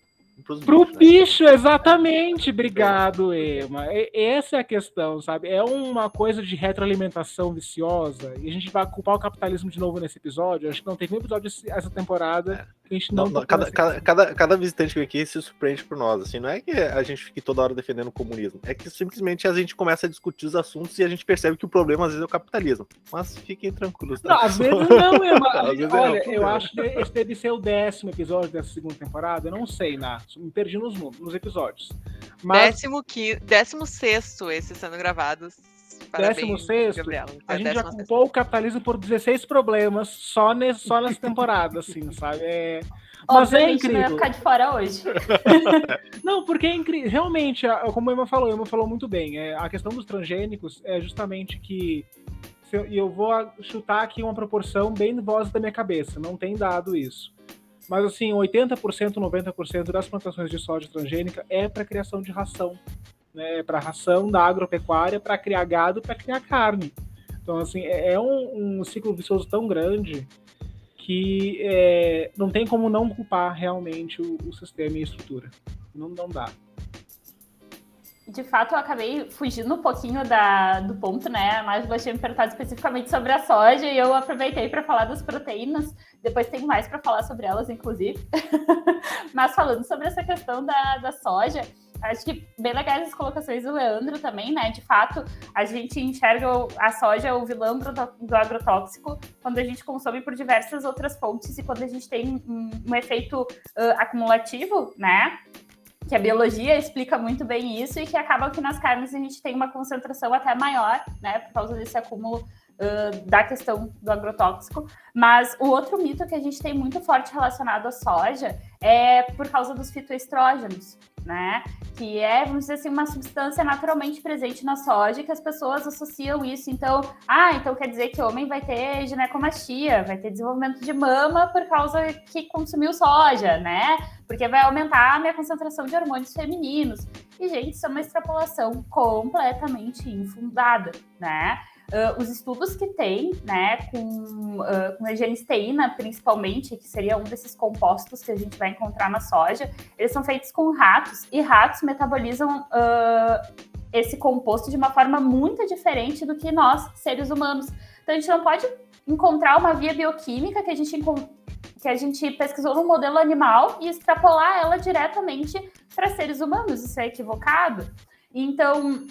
C: Pros Pro bichos, né? bicho, exatamente. Obrigado, Ema. essa é a questão, sabe? É uma coisa de retroalimentação viciosa. E a gente vai culpar o capitalismo de novo nesse episódio. Acho que não teve um episódio essa temporada que a gente não. não,
B: não cada, cada, cada, cada, visitante que vem aqui se surpreende por nós. Assim, não é que a gente fique toda hora defendendo o comunismo. É que simplesmente a gente começa a discutir os assuntos e a gente percebe que o problema às vezes é o capitalismo. Mas fiquem tranquilos.
C: Tá? Não, às vezes não, Ema. Olha, é eu acho que esse deve ser o décimo episódio dessa segunda temporada. Eu não sei, Nath me perdi nos, nos episódios.
A: Mas... Décimo, quinto, décimo sexto esse sendo gravado.
C: décimo sexto, a é gente já culpou o capitalismo por 16 problemas só, nesse, só nessa temporada, assim, sabe? É...
D: Mas é incrível. Não ia ficar de fora hoje.
C: não, porque é incrível. Realmente, como a Emma falou, a Emma falou muito bem. É, a questão dos transgênicos é justamente que. E eu vou chutar aqui uma proporção bem voz da minha cabeça. Não tem dado isso. Mas assim, 80%, 90% das plantações de soja transgênica é para criação de ração, né? É para ração da agropecuária, para criar gado, para criar carne. Então assim, é, é um, um ciclo vicioso tão grande que é, não tem como não culpar realmente o, o sistema e a estrutura. Não, não dá
D: de fato, eu acabei fugindo um pouquinho da, do ponto, né? Mas você tinha me perguntado especificamente sobre a soja e eu aproveitei para falar das proteínas. Depois tem mais para falar sobre elas, inclusive. Mas falando sobre essa questão da, da soja, acho que bem legais as colocações do Leandro também, né? De fato, a gente enxerga a soja, o vilão do, do agrotóxico, quando a gente consome por diversas outras fontes e quando a gente tem um, um efeito uh, acumulativo, né? Que a biologia explica muito bem isso e que acaba que nas carnes a gente tem uma concentração até maior, né, por causa desse acúmulo uh, da questão do agrotóxico. Mas o outro mito que a gente tem muito forte relacionado à soja é por causa dos fitoestrógenos, né? Que é, vamos dizer assim, uma substância naturalmente presente na soja que as pessoas associam isso. Então, ah, então quer dizer que homem vai ter ginecomastia, vai ter desenvolvimento de mama por causa que consumiu soja, né? Porque vai aumentar a minha concentração de hormônios femininos. E, gente, isso é uma extrapolação completamente infundada, né? Uh, os estudos que tem, né, com, uh, com a genisteína, principalmente, que seria um desses compostos que a gente vai encontrar na soja, eles são feitos com ratos, e ratos metabolizam uh, esse composto de uma forma muito diferente do que nós, seres humanos. Então, a gente não pode encontrar uma via bioquímica que a gente, que a gente pesquisou no modelo animal e extrapolar ela diretamente para seres humanos. Isso é equivocado. Então,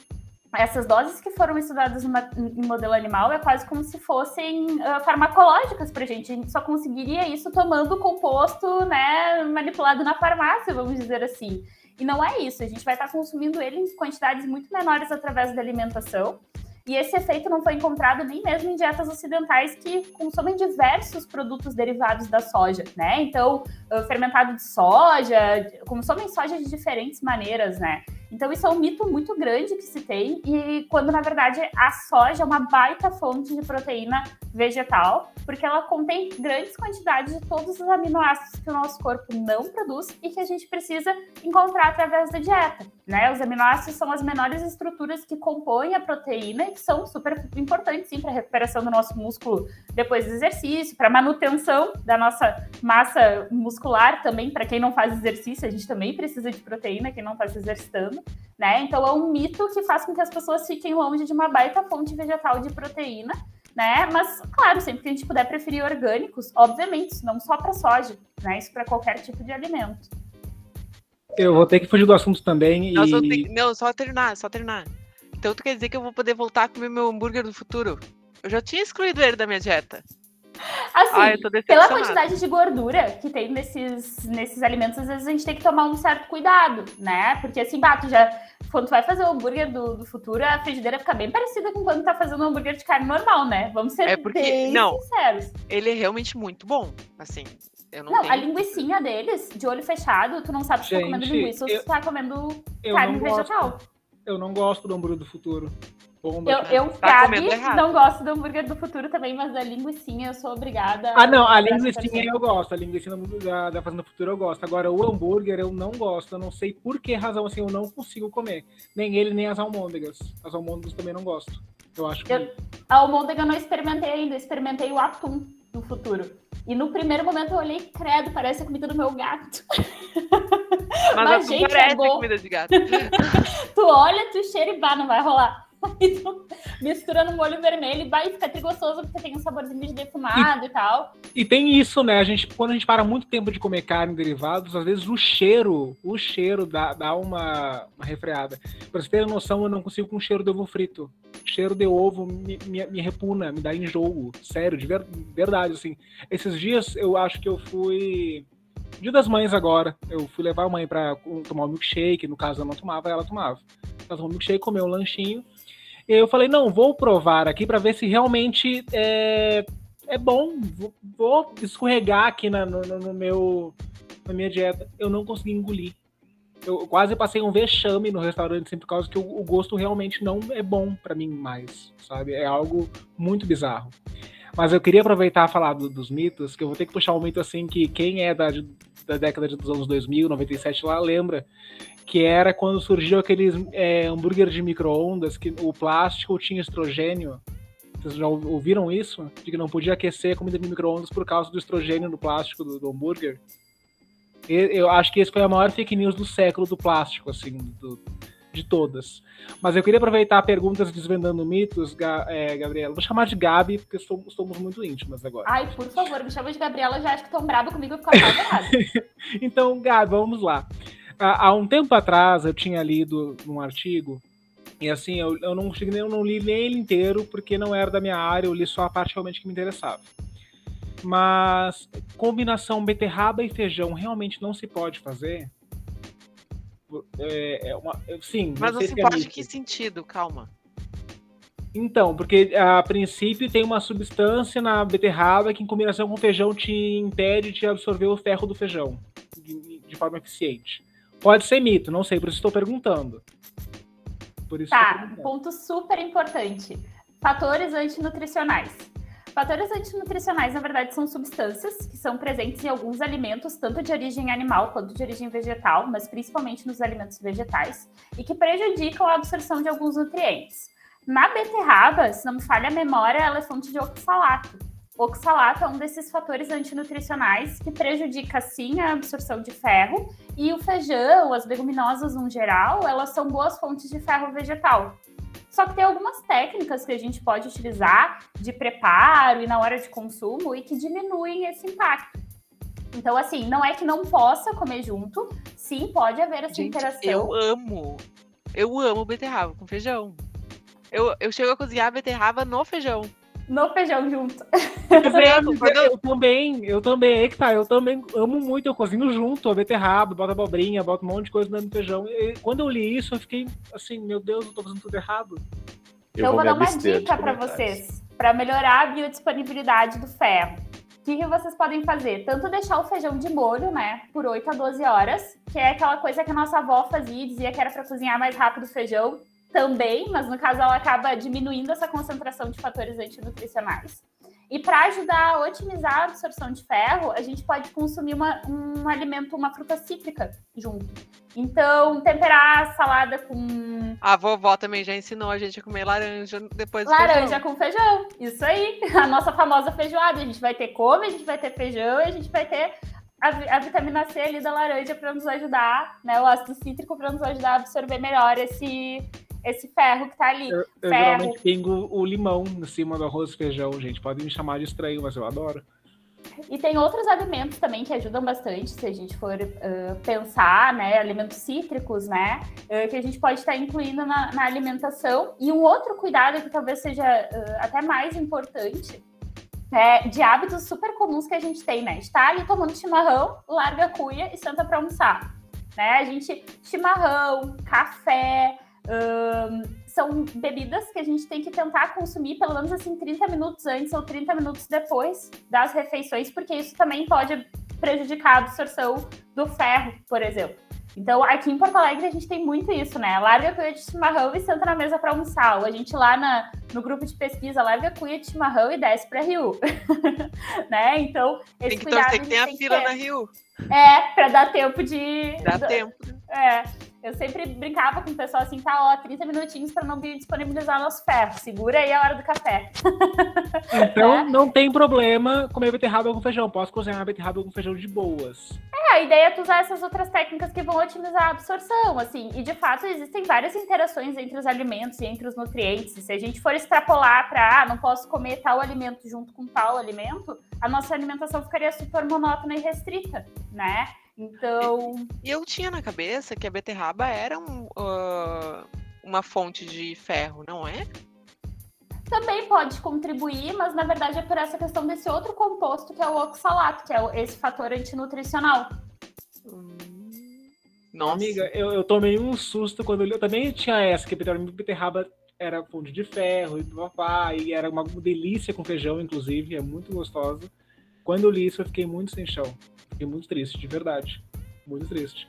D: essas doses que foram estudadas em modelo animal é quase como se fossem uh, farmacológicas para a gente. A gente só conseguiria isso tomando o composto né, manipulado na farmácia, vamos dizer assim. E não é isso, a gente vai estar consumindo ele em quantidades muito menores através da alimentação. E esse efeito não foi encontrado nem mesmo em dietas ocidentais que consomem diversos produtos derivados da soja, né? Então, fermentado de soja, consomem soja de diferentes maneiras, né? Então, isso é um mito muito grande que se tem, e quando na verdade a soja é uma baita fonte de proteína vegetal, porque ela contém grandes quantidades de todos os aminoácidos que o nosso corpo não produz e que a gente precisa encontrar através da dieta. Né? Os aminoácidos são as menores estruturas que compõem a proteína e que são super importantes sim para a recuperação do nosso músculo depois do exercício, para manutenção da nossa massa muscular também, para quem não faz exercício, a gente também precisa de proteína, quem não está se exercitando né? Então é um mito que faz com que as pessoas fiquem longe de uma baita fonte vegetal de proteína, né? Mas, claro, sempre que a gente puder preferir orgânicos, obviamente, não só para soja, né? Isso para qualquer tipo de alimento.
C: Eu vou ter que fugir do assunto também.
A: Não,
C: e...
A: só, não, só terminar, só terminar. Então tu quer dizer que eu vou poder voltar a comer meu hambúrguer do futuro? Eu já tinha excluído ele da minha dieta.
D: Assim, Ai, pela quantidade de gordura que tem nesses, nesses alimentos, às vezes a gente tem que tomar um certo cuidado, né? Porque assim, bato já. Quando tu vai fazer o hambúrguer do, do futuro, a frigideira fica bem parecida com quando tá fazendo um hambúrguer de carne normal, né? Vamos ser é porque, bem não, sinceros.
A: Ele é realmente muito bom. Assim, eu não,
D: não
A: tenho...
D: a linguiçinha deles, de olho fechado, tu não sabe se gente, tá comendo linguiça ou se tá comendo carne vegetal.
C: Gosto, eu não gosto do hambúrguer do futuro
D: bomba. Eu, eu tá Gabi, não gosto do hambúrguer do futuro também, mas da linguiçinha eu sou obrigada.
C: Ah, não, a linguiçinha eu gosto, a linguiça da, da Fazenda Futuro eu gosto. Agora, o hambúrguer eu não gosto, eu não sei por que razão, assim, eu não consigo comer. Nem ele, nem as almôndegas. As almôndegas também não gosto. Eu acho que... Eu,
D: a almôndega eu não experimentei ainda, experimentei o atum no futuro. E no primeiro momento eu olhei, credo, parece a comida do meu gato.
A: Mas, Mas gente, parece é comida de gato.
D: tu olha, tu cheira e bah, não vai rolar. mistura no molho vermelho e vai ficar gostoso porque tem um saborzinho de defumado e, e, tal.
C: E tem isso, né? A gente, quando a gente para muito tempo de comer carne e derivados, às vezes o cheiro, o cheiro dá, dá uma, uma refreada. Pra você ter noção, eu não consigo com o cheiro de ovo frito. Cheiro de ovo me, me, me repuna, me dá enjoo. Sério, de ver, verdade, assim. Esses dias eu acho que eu fui. Dia das mães agora. Eu fui levar a mãe pra tomar um milkshake. No caso, eu não tomava, ela tomava. Ela tomou um milkshake, comeu um lanchinho. Eu falei, não, vou provar aqui para ver se realmente é, é bom. Vou, escorregar aqui na, no, no, meu, na minha dieta. Eu não consegui engolir. Eu quase passei um vexame no restaurante sempre por causa que o, o gosto realmente não é bom para mim mais, sabe? É algo muito bizarro. Mas eu queria aproveitar e falar do, dos mitos, que eu vou ter que puxar um mito assim que quem é da, da década dos anos 2000, 97 lá, lembra que era quando surgiu aqueles é, hambúrguer de micro-ondas, que o plástico tinha estrogênio. Vocês já ouviram isso? De que não podia aquecer a comida de micro-ondas por causa do estrogênio no plástico do, do hambúrguer. Eu acho que esse foi a maior fake news do século do plástico, assim, do, de todas. Mas eu queria aproveitar perguntas desvendando mitos, Ga, é, Gabriela. Vou chamar de Gabi, porque somos, somos muito íntimas agora.
D: Ai, por favor, me chama de Gabriela, já acho que estão brava comigo e ficar apavorada.
C: então, Gabi, vamos lá há, um tempo atrás eu tinha lido um artigo e assim, eu, eu, não, eu não li nem ele inteiro porque não era da minha área, eu li só a parte realmente que me interessava. Mas combinação beterraba e feijão realmente não se pode fazer? É, é uma, sim.
A: Mas não, se é pode em que sentido? Calma.
C: Então, porque a princípio tem uma substância na beterraba que em combinação com feijão te impede de absorver o ferro do feijão de, de forma eficiente. Pode ser mito, não sei, por isso estou perguntando.
D: Por isso tá, perguntando. ponto super importante. Fatores antinutricionais. Fatores antinutricionais, na verdade, são substâncias que são presentes em alguns alimentos, tanto de origem animal quanto de origem vegetal, mas principalmente nos alimentos vegetais, e que prejudicam a absorção de alguns nutrientes. Na beterraba, se não me falha a memória, ela é fonte de oxalato, oxalato é um desses fatores antinutricionais que prejudica sim a absorção de ferro e o feijão, as leguminosas no geral, elas são boas fontes de ferro vegetal. Só que tem algumas técnicas que a gente pode utilizar de preparo e na hora de consumo e que diminuem esse impacto. Então, assim, não é que não possa comer junto, sim, pode haver essa
A: gente,
D: interação.
A: Eu amo, eu amo beterraba com feijão. Eu, eu chego a cozinhar beterraba no feijão.
D: No feijão junto.
C: Eu, eu também, eu também, aí que tá, eu também amo muito, eu cozinho junto, a beterraba, boto abobrinha, boto um monte de coisa no feijão. E quando eu li isso, eu fiquei assim, meu Deus, eu tô fazendo tudo errado.
D: Então eu vou, vou dar uma dica para vocês, para melhorar a biodisponibilidade do ferro. O que, que vocês podem fazer? Tanto deixar o feijão de molho, né, por 8 a 12 horas, que é aquela coisa que a nossa avó fazia, dizia que era para cozinhar mais rápido o feijão, também, mas no caso ela acaba diminuindo essa concentração de fatores antinutricionais. E para ajudar a otimizar a absorção de ferro, a gente pode consumir uma, um alimento, uma fruta cítrica junto. Então, temperar a salada com.
A: A vovó também já ensinou a gente a comer laranja depois do
D: Laranja
A: feijão.
D: com feijão. Isso aí. A nossa famosa feijoada. A gente vai ter couve, a gente vai ter feijão e a gente vai ter a, a vitamina C ali da laranja para nos ajudar, né? O ácido cítrico para nos ajudar a absorver melhor esse, esse ferro que tá ali.
C: Eu, eu geralmente pingo o limão em cima do arroz e feijão, gente. Podem me chamar de estranho, mas eu adoro.
D: E tem outros alimentos também que ajudam bastante, se a gente for uh, pensar, né? Alimentos cítricos, né? Uh, que a gente pode estar incluindo na, na, alimentação. E um outro cuidado que talvez seja uh, até mais importante é de hábitos super comuns que a gente tem, né? Está ali tomando chimarrão, larga a cuia e senta para almoçar. Né? A gente, chimarrão, café, são bebidas que a gente tem que tentar consumir pelo menos assim 30 minutos antes ou 30 minutos depois das refeições, porque isso também pode prejudicar a absorção do ferro, por exemplo. Então, aqui em Porto Alegre a gente tem muito isso, né? Larga a cuia de chimarrão e senta na mesa para almoçar. Ou a gente lá na, no grupo de pesquisa larga a cuia de chimarrão e desce para Rio. né? Então, esse
A: tem que torcer que tem a fila na Rio.
D: É, para dar tempo de.
A: Dá tempo.
D: É. Eu sempre brincava com o pessoal assim, tá, ó, 30 minutinhos para não disponibilizar nosso ferro. Segura aí a hora do café.
C: Então é. não tem problema comer beterraba com feijão. Posso cozinhar beterraba com feijão de boas.
D: É, a ideia é tu usar essas outras técnicas que vão otimizar a absorção, assim. E de fato existem várias interações entre os alimentos e entre os nutrientes. Se a gente for extrapolar para, ah, não posso comer tal alimento junto com tal alimento, a nossa alimentação ficaria super monótona e restrita, né? Então.
A: E eu tinha na cabeça que a beterraba era um, uh, uma fonte de ferro, não é?
D: Também pode contribuir, mas na verdade é por essa questão desse outro composto que é o oxalato, que é esse fator antinutricional. Hum.
C: Nossa. Amiga, eu, eu tomei um susto quando eu, eu também tinha essa, que a beterraba era fonte de ferro e papai, e era uma delícia com feijão, inclusive, é muito gostosa. Quando eu li isso, eu fiquei muito sem chão. Fiquei muito triste, de verdade. Muito triste.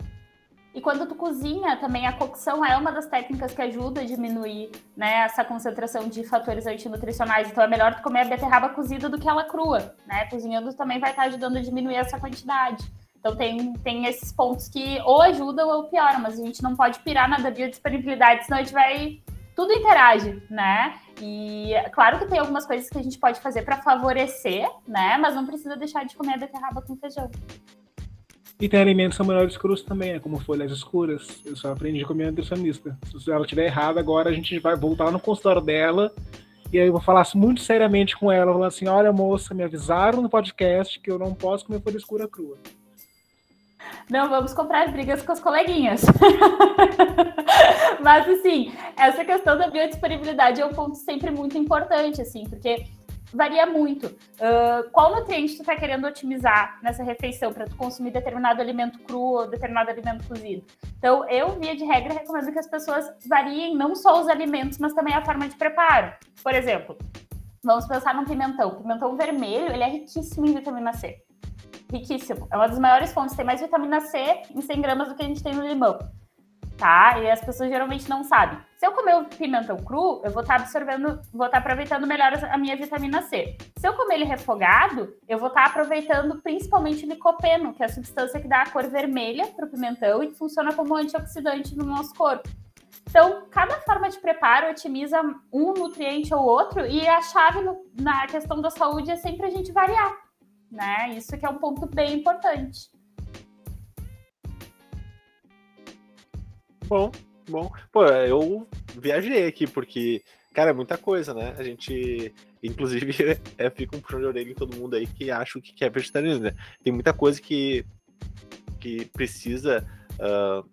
D: E quando tu cozinha, também a cocção é uma das técnicas que ajuda a diminuir né, essa concentração de fatores antinutricionais. Então é melhor tu comer a beterraba cozida do que ela crua, né? Cozinhando também vai estar ajudando a diminuir essa quantidade. Então tem, tem esses pontos que ou ajudam ou pioram, mas a gente não pode pirar na biodisponibilidade, senão a gente vai. Tudo interage, né? E claro que tem algumas coisas que a gente pode fazer para favorecer, né? Mas não precisa deixar de comer a beterraba com feijão.
C: E tem alimentos melhores crus também, né? Como folhas escuras. Eu só aprendi com a minha nutricionista. Se ela estiver errada, agora a gente vai voltar no consultório dela. E aí eu vou falar muito seriamente com ela, falando assim: olha, moça, me avisaram no podcast que eu não posso comer folha escura crua.
D: Não vamos comprar brigas com as coleguinhas. Mas, assim, essa questão da biodisponibilidade é um ponto sempre muito importante, assim, porque varia muito. Uh, qual nutriente tu está querendo otimizar nessa refeição para tu consumir determinado alimento cru ou determinado alimento cozido? Então, eu, via de regra, recomendo que as pessoas variem não só os alimentos, mas também a forma de preparo. Por exemplo, vamos pensar num pimentão. O pimentão vermelho, ele é riquíssimo em vitamina C riquíssimo. É uma das maiores fontes, tem mais vitamina C em 100 gramas do que a gente tem no limão. Tá? E as pessoas geralmente não sabem. Se eu comer o pimentão cru, eu vou estar tá absorvendo, vou estar tá aproveitando melhor a minha vitamina C. Se eu comer ele refogado, eu vou estar tá aproveitando principalmente o licopeno, que é a substância que dá a cor vermelha para o pimentão e que funciona como antioxidante no nosso corpo. Então, cada forma de preparo otimiza um nutriente ou outro, e a chave no, na questão da saúde é sempre a gente variar né? Isso que é um ponto bem importante.
B: Bom, bom. Pô, eu viajei aqui porque, cara, é muita coisa, né? A gente, inclusive, é, fica um puxão de orelha em todo mundo aí que acha que é vegetariano, né? Tem muita coisa que, que precisa uh,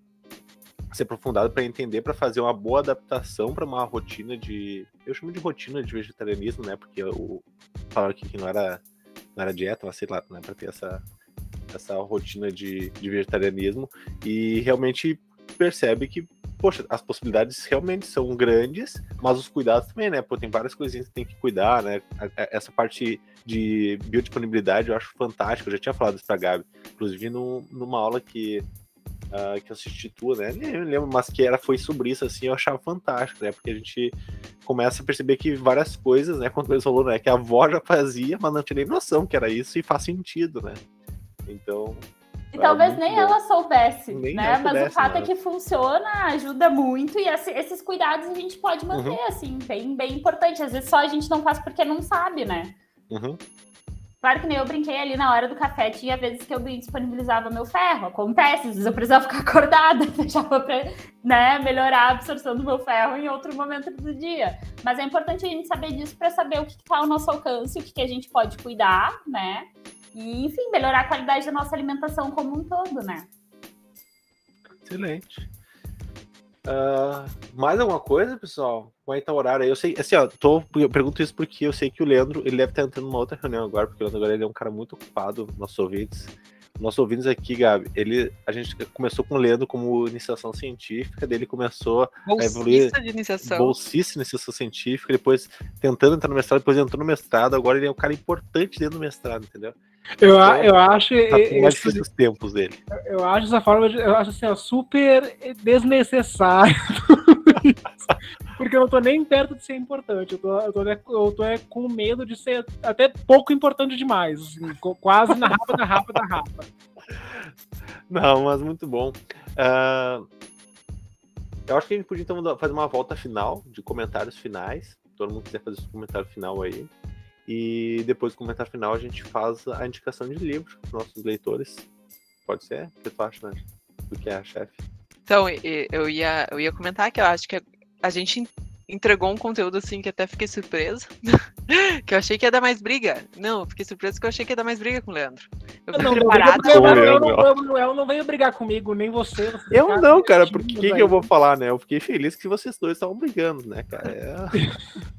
B: ser aprofundado para entender, para fazer uma boa adaptação para uma rotina de. Eu chamo de rotina de vegetarianismo, né? Porque o falaram aqui que não era, não era dieta, mas sei lá, né? Para ter essa, essa rotina de, de vegetarianismo. E realmente percebe que, poxa, as possibilidades realmente são grandes, mas os cuidados também, né? Pô, tem várias coisinhas que tem que cuidar, né? Essa parte de biodisponibilidade eu acho fantástico. Eu já tinha falado isso pra Gabi, inclusive no, numa aula que uh, que eu assisti tua, né? Nem lembro, mas que era foi sobre isso, assim, eu achava fantástico, né? Porque a gente começa a perceber que várias coisas, né? Quando eles falou, né? Que a avó já fazia, mas não tinha nem noção que era isso e faz sentido, né? Então.
D: E talvez nem bom. ela soubesse, nem né? Mas soubesse, o fato é que funciona, ajuda muito, e esses cuidados a gente pode manter, uhum. assim, bem, bem importante. Às vezes só a gente não faz porque não sabe, né?
B: Uhum.
D: Claro que nem eu brinquei ali na hora do café, tinha vezes que eu disponibilizava meu ferro. Acontece, às vezes eu precisava ficar acordada, deixava pra né, melhorar a absorção do meu ferro em outro momento do dia. Mas é importante a gente saber disso para saber o que está ao nosso alcance, o que, que a gente pode cuidar, né? E, enfim, melhorar a qualidade da nossa alimentação como um todo, né?
B: Excelente. Uh, mais alguma coisa, pessoal? Como é que tá o horário aí? Eu sei, assim, ó, tô, eu pergunto isso porque eu sei que o Leandro, ele deve estar entrando numa outra reunião agora, porque o Leandro agora ele é um cara muito ocupado, nossos ouvintes. Nossos ouvintes aqui, Gabi, ele, a gente começou com o Leandro como iniciação científica, dele começou
A: bolsista a evoluir. de iniciação.
B: Bolsista de iniciação científica, depois tentando entrar no mestrado, depois entrou no mestrado, agora ele é um cara importante dentro do mestrado, entendeu?
C: Eu, então, eu acho.
B: Tá mais esse, os tempos dele.
C: Eu acho essa forma, de, eu acho assim, ó, super desnecessário. porque eu não tô nem perto de ser importante. Eu tô, eu tô, eu tô é, com medo de ser até pouco importante demais. Assim, quase na rapa da rapa da rapa.
B: Não, mas muito bom. Uh, eu acho que a gente podia então fazer uma volta final de comentários finais. Todo mundo quiser fazer esse comentário final aí. E depois do comentário final a gente faz a indicação de livros para nossos leitores. Pode ser? O que tu acha, né? Do que é a chefe?
A: Então, eu ia, eu ia comentar que eu acho que a gente entregou um conteúdo assim que até fiquei surpresa. que eu achei que ia dar mais briga. Não, fiquei surpresa que eu achei que ia dar mais briga com o Leandro.
C: Eu não, preparado. Não, eu, não, eu, não veio brigar comigo, nem você. você
B: eu não, cara, porque que, que eu vou falar, né? Eu fiquei feliz que vocês dois estavam brigando, né, cara? É...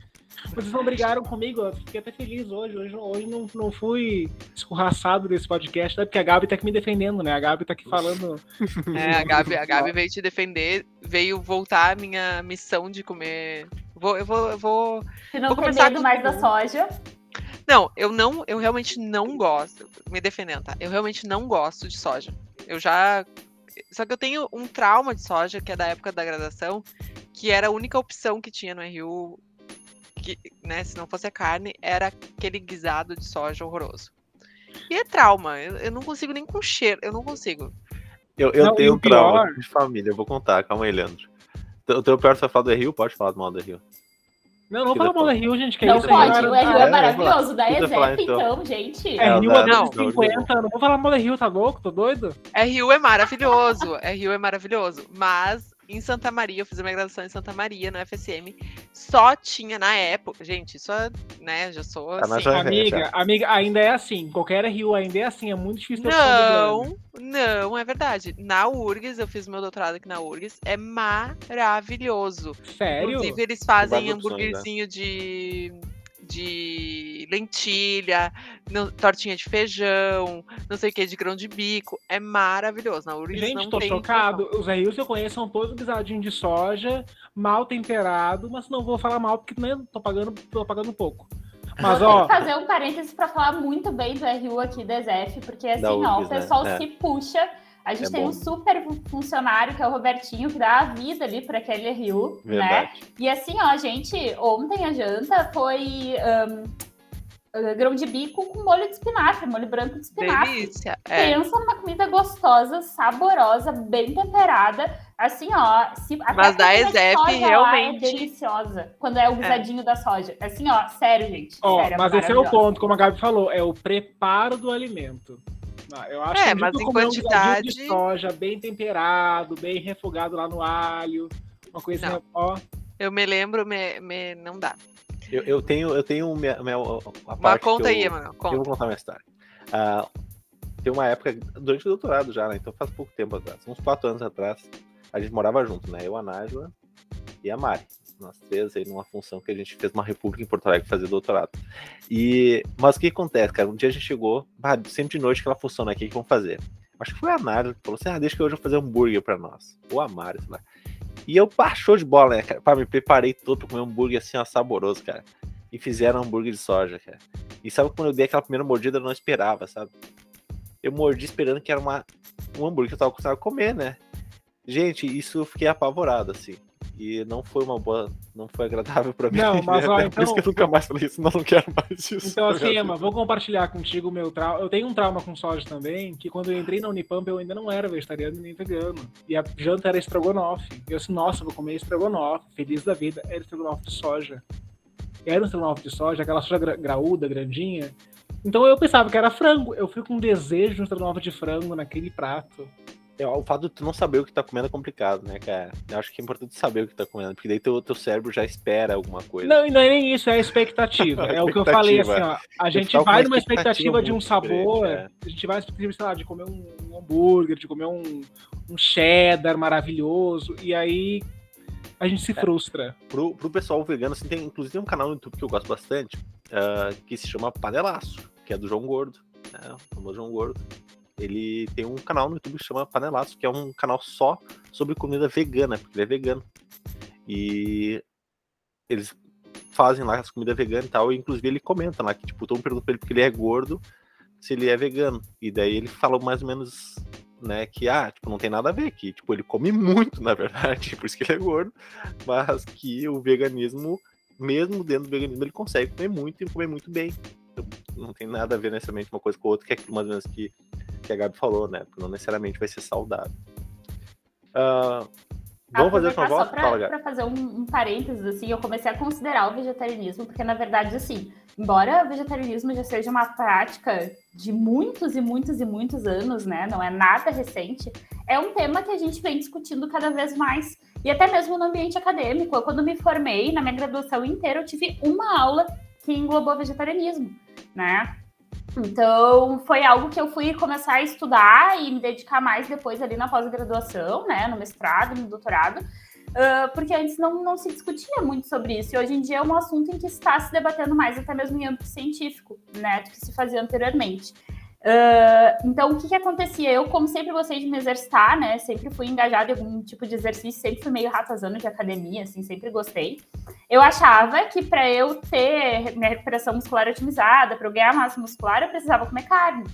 C: Vocês não brigaram comigo, eu fiquei até feliz hoje. Hoje, hoje não, não fui escorraçado desse podcast, né? Porque a Gabi tá aqui me defendendo, né? A Gabi tá aqui falando.
A: É, a Gabi, a Gabi veio te defender, veio voltar a minha missão de comer. Vou, eu vou. Eu vou
D: Se não
A: vou
D: começar medo mais da soja.
A: Não, eu não, eu realmente não gosto. Me defendendo, tá? Eu realmente não gosto de soja. Eu já. Só que eu tenho um trauma de soja, que é da época da graduação, que era a única opção que tinha no RU que, né, se não fosse a carne, era aquele guisado de soja horroroso. E é trauma, eu, eu não consigo nem com cheiro, eu não consigo.
B: Eu, eu não, tenho um trauma de família, eu vou contar, calma aí, Leandro. O teu pior você falar do Rio? Pode falar do mal do Rio.
C: Não, não fala mal do Rio, gente. Que
D: não
C: isso
D: pode, o Rio é, é maravilhoso. Da EZEP, então. então, gente.
C: É, Rio é não, 50, não vou falar mal do Rio, tá louco? Tô doido?
A: É Rio é maravilhoso, é Rio é maravilhoso. Mas em Santa Maria, eu fiz a minha graduação em Santa Maria, no FSM, só tinha na época, gente, isso é, né, já sou
C: tá assim. amiga, amiga, ainda é assim, qualquer Rio ainda é assim, é muito difícil.
A: Não, não, é verdade. Na URGS, eu fiz meu doutorado aqui na URGS, é maravilhoso.
C: Sério?
A: Inclusive, eles fazem hambúrguerzinho né? de de lentilha, no, tortinha de feijão, não sei o que, de grão de bico. É maravilhoso. Na URGS
C: Gente,
A: não
C: tô
A: tem
C: chocado. Os rios que eu conheço são todos guisadinhos de soja, mal temperado, mas não vou falar mal porque né, tô pagando, tô pagando pouco.
D: Mas, ó... Eu fazer um parênteses para falar muito bem do RU aqui da ZF, porque assim, ó, o pessoal né? se puxa a gente é tem bom. um super funcionário que é o Robertinho, que dá a vida ali para aquele rio, né? E assim, ó, gente, ontem a janta foi um, grão de bico com molho de espinafre, molho branco de espinafre.
A: Delícia. É.
D: Pensa numa comida gostosa, saborosa, bem temperada. Assim, ó. Se,
A: Mas da Ezep realmente.
D: É deliciosa. Quando é o é. guisadinho é. da soja. Assim, ó, sério, gente.
C: Ó,
D: sério,
C: mas esse é o ponto, como a Gabi falou, é o preparo do alimento. Ah, eu acho
A: é,
C: que
A: mas em quantidade.
C: Um de soja bem temperado, bem refogado lá no alho, uma coisa
A: não.
C: ó.
A: Eu me lembro, me, me não dá.
B: Eu, eu tenho, eu tenho minha, minha
A: a parte conta aí, mano. Conta.
B: Eu vou contar minha história. Uh, tem uma época durante o doutorado já, né? Então faz pouco tempo atrás, uns quatro anos atrás. a gente morava junto, né? Eu, a Nájila e a Mari. Nós três aí numa função que a gente fez uma república em Porto Alegre fazer doutorado. E, mas o que acontece, cara? Um dia a gente chegou, bah, sempre de noite aquela função, né? O que, que vamos fazer? Acho que foi a Nájila que falou assim: ah, deixa que hoje eu vou fazer hambúrguer pra nós. Ou a Mari, sei lá. E eu baixou de bola, né, cara? Pá, me preparei todo pra comer hambúrguer assim, ó, saboroso, cara. E fizeram hambúrguer de soja, cara. E sabe quando eu dei aquela primeira mordida, eu não esperava, sabe? Eu mordi esperando que era uma, um hambúrguer que eu tava acostumado a comer, né? Gente, isso eu fiquei apavorado, assim. E não foi uma boa. Não foi agradável pra mim.
C: Não, mas ó,
B: Por
C: então.
B: isso que eu nunca mais falei isso, não, não quero mais isso.
C: Então, assim, Emma, vou compartilhar contigo o meu trauma. Eu tenho um trauma com soja também, que quando eu entrei na Unipamp eu ainda não era vegetariano nem vegano. E a janta era estrogonofe. E eu assim, nossa, vou comer estrogonofe. Feliz da vida. Era estrogonofe de soja. Era um estrogonofe de soja, aquela soja gra graúda, grandinha. Então eu pensava que era frango. Eu fui com um desejo de um estrogonofe de frango naquele prato.
B: É, o fato de tu não saber o que tá comendo é complicado, né, cara? Eu acho que é importante saber o que tá comendo, porque daí teu, teu cérebro já espera alguma coisa.
C: Não, e não é nem isso, é a expectativa. É o que eu falei, assim, ó. A gente
B: com
C: vai
B: uma
C: numa
B: expectativa
C: expectativa de um sabor,
B: grande, é.
C: a gente vai numa expectativa, sei lá, de comer um, um hambúrguer, de comer um, um cheddar maravilhoso, e aí a gente se
B: É.
C: frustra.
B: Pro, pro pessoal vegano, assim, tem, inclusive tem um canal no YouTube que eu gosto bastante, ah, que se chama Panelaço, que é do João Gordo, né? O famoso João Gordo. Ele tem um canal no YouTube que chama Panelaço, que é um canal só sobre comida vegana, porque ele é vegano. E eles fazem lá as comidas veganas e tal, e inclusive ele comenta lá que, tipo, todo mundo pergunta pra ele porque ele é gordo, se ele é vegano. E daí ele fala mais ou menos, né, que, ah, tipo, não tem nada a ver, que, tipo, ele come muito, na verdade, por isso que ele é gordo, mas que o veganismo, mesmo dentro do veganismo, ele consegue comer muito e comer muito bem. Então, não tem nada a ver necessariamente uma coisa com a outra, que é aquilo mais ou menos que, que a Gabi falou, né? Porque não necessariamente vai ser saudável. Ah, vamos fazer
D: Aproveitar
B: volta?
D: só pra,
B: Fala, Gabi.
D: pra fazer um, um parênteses, assim, eu comecei a considerar o vegetarianismo, porque na verdade, assim, embora o vegetarianismo já seja uma prática de muitos e muitos e muitos anos, né, não é nada recente, é um tema que a gente vem discutindo cada vez mais, e até mesmo no ambiente acadêmico. Eu, quando me formei, na minha graduação inteira, eu tive uma aula que englobou vegetarianismo, né? Então, foi algo que eu fui começar a estudar e me dedicar mais depois ali na pós-graduação, né, no mestrado, no doutorado, ah, porque antes não, não se discutia muito sobre isso, e hoje em dia é um assunto em que está se debatendo mais, até mesmo em âmbito científico, né, do que se fazia anteriormente. Ah, então, o que, que acontecia? Eu, como sempre gostei de me exercitar, né, sempre fui engajada em algum tipo de exercício, sempre fui meio ratazana de academia, assim, sempre gostei. Eu achava que para eu ter minha recuperação muscular otimizada, para eu ganhar massa muscular, eu precisava comer carne.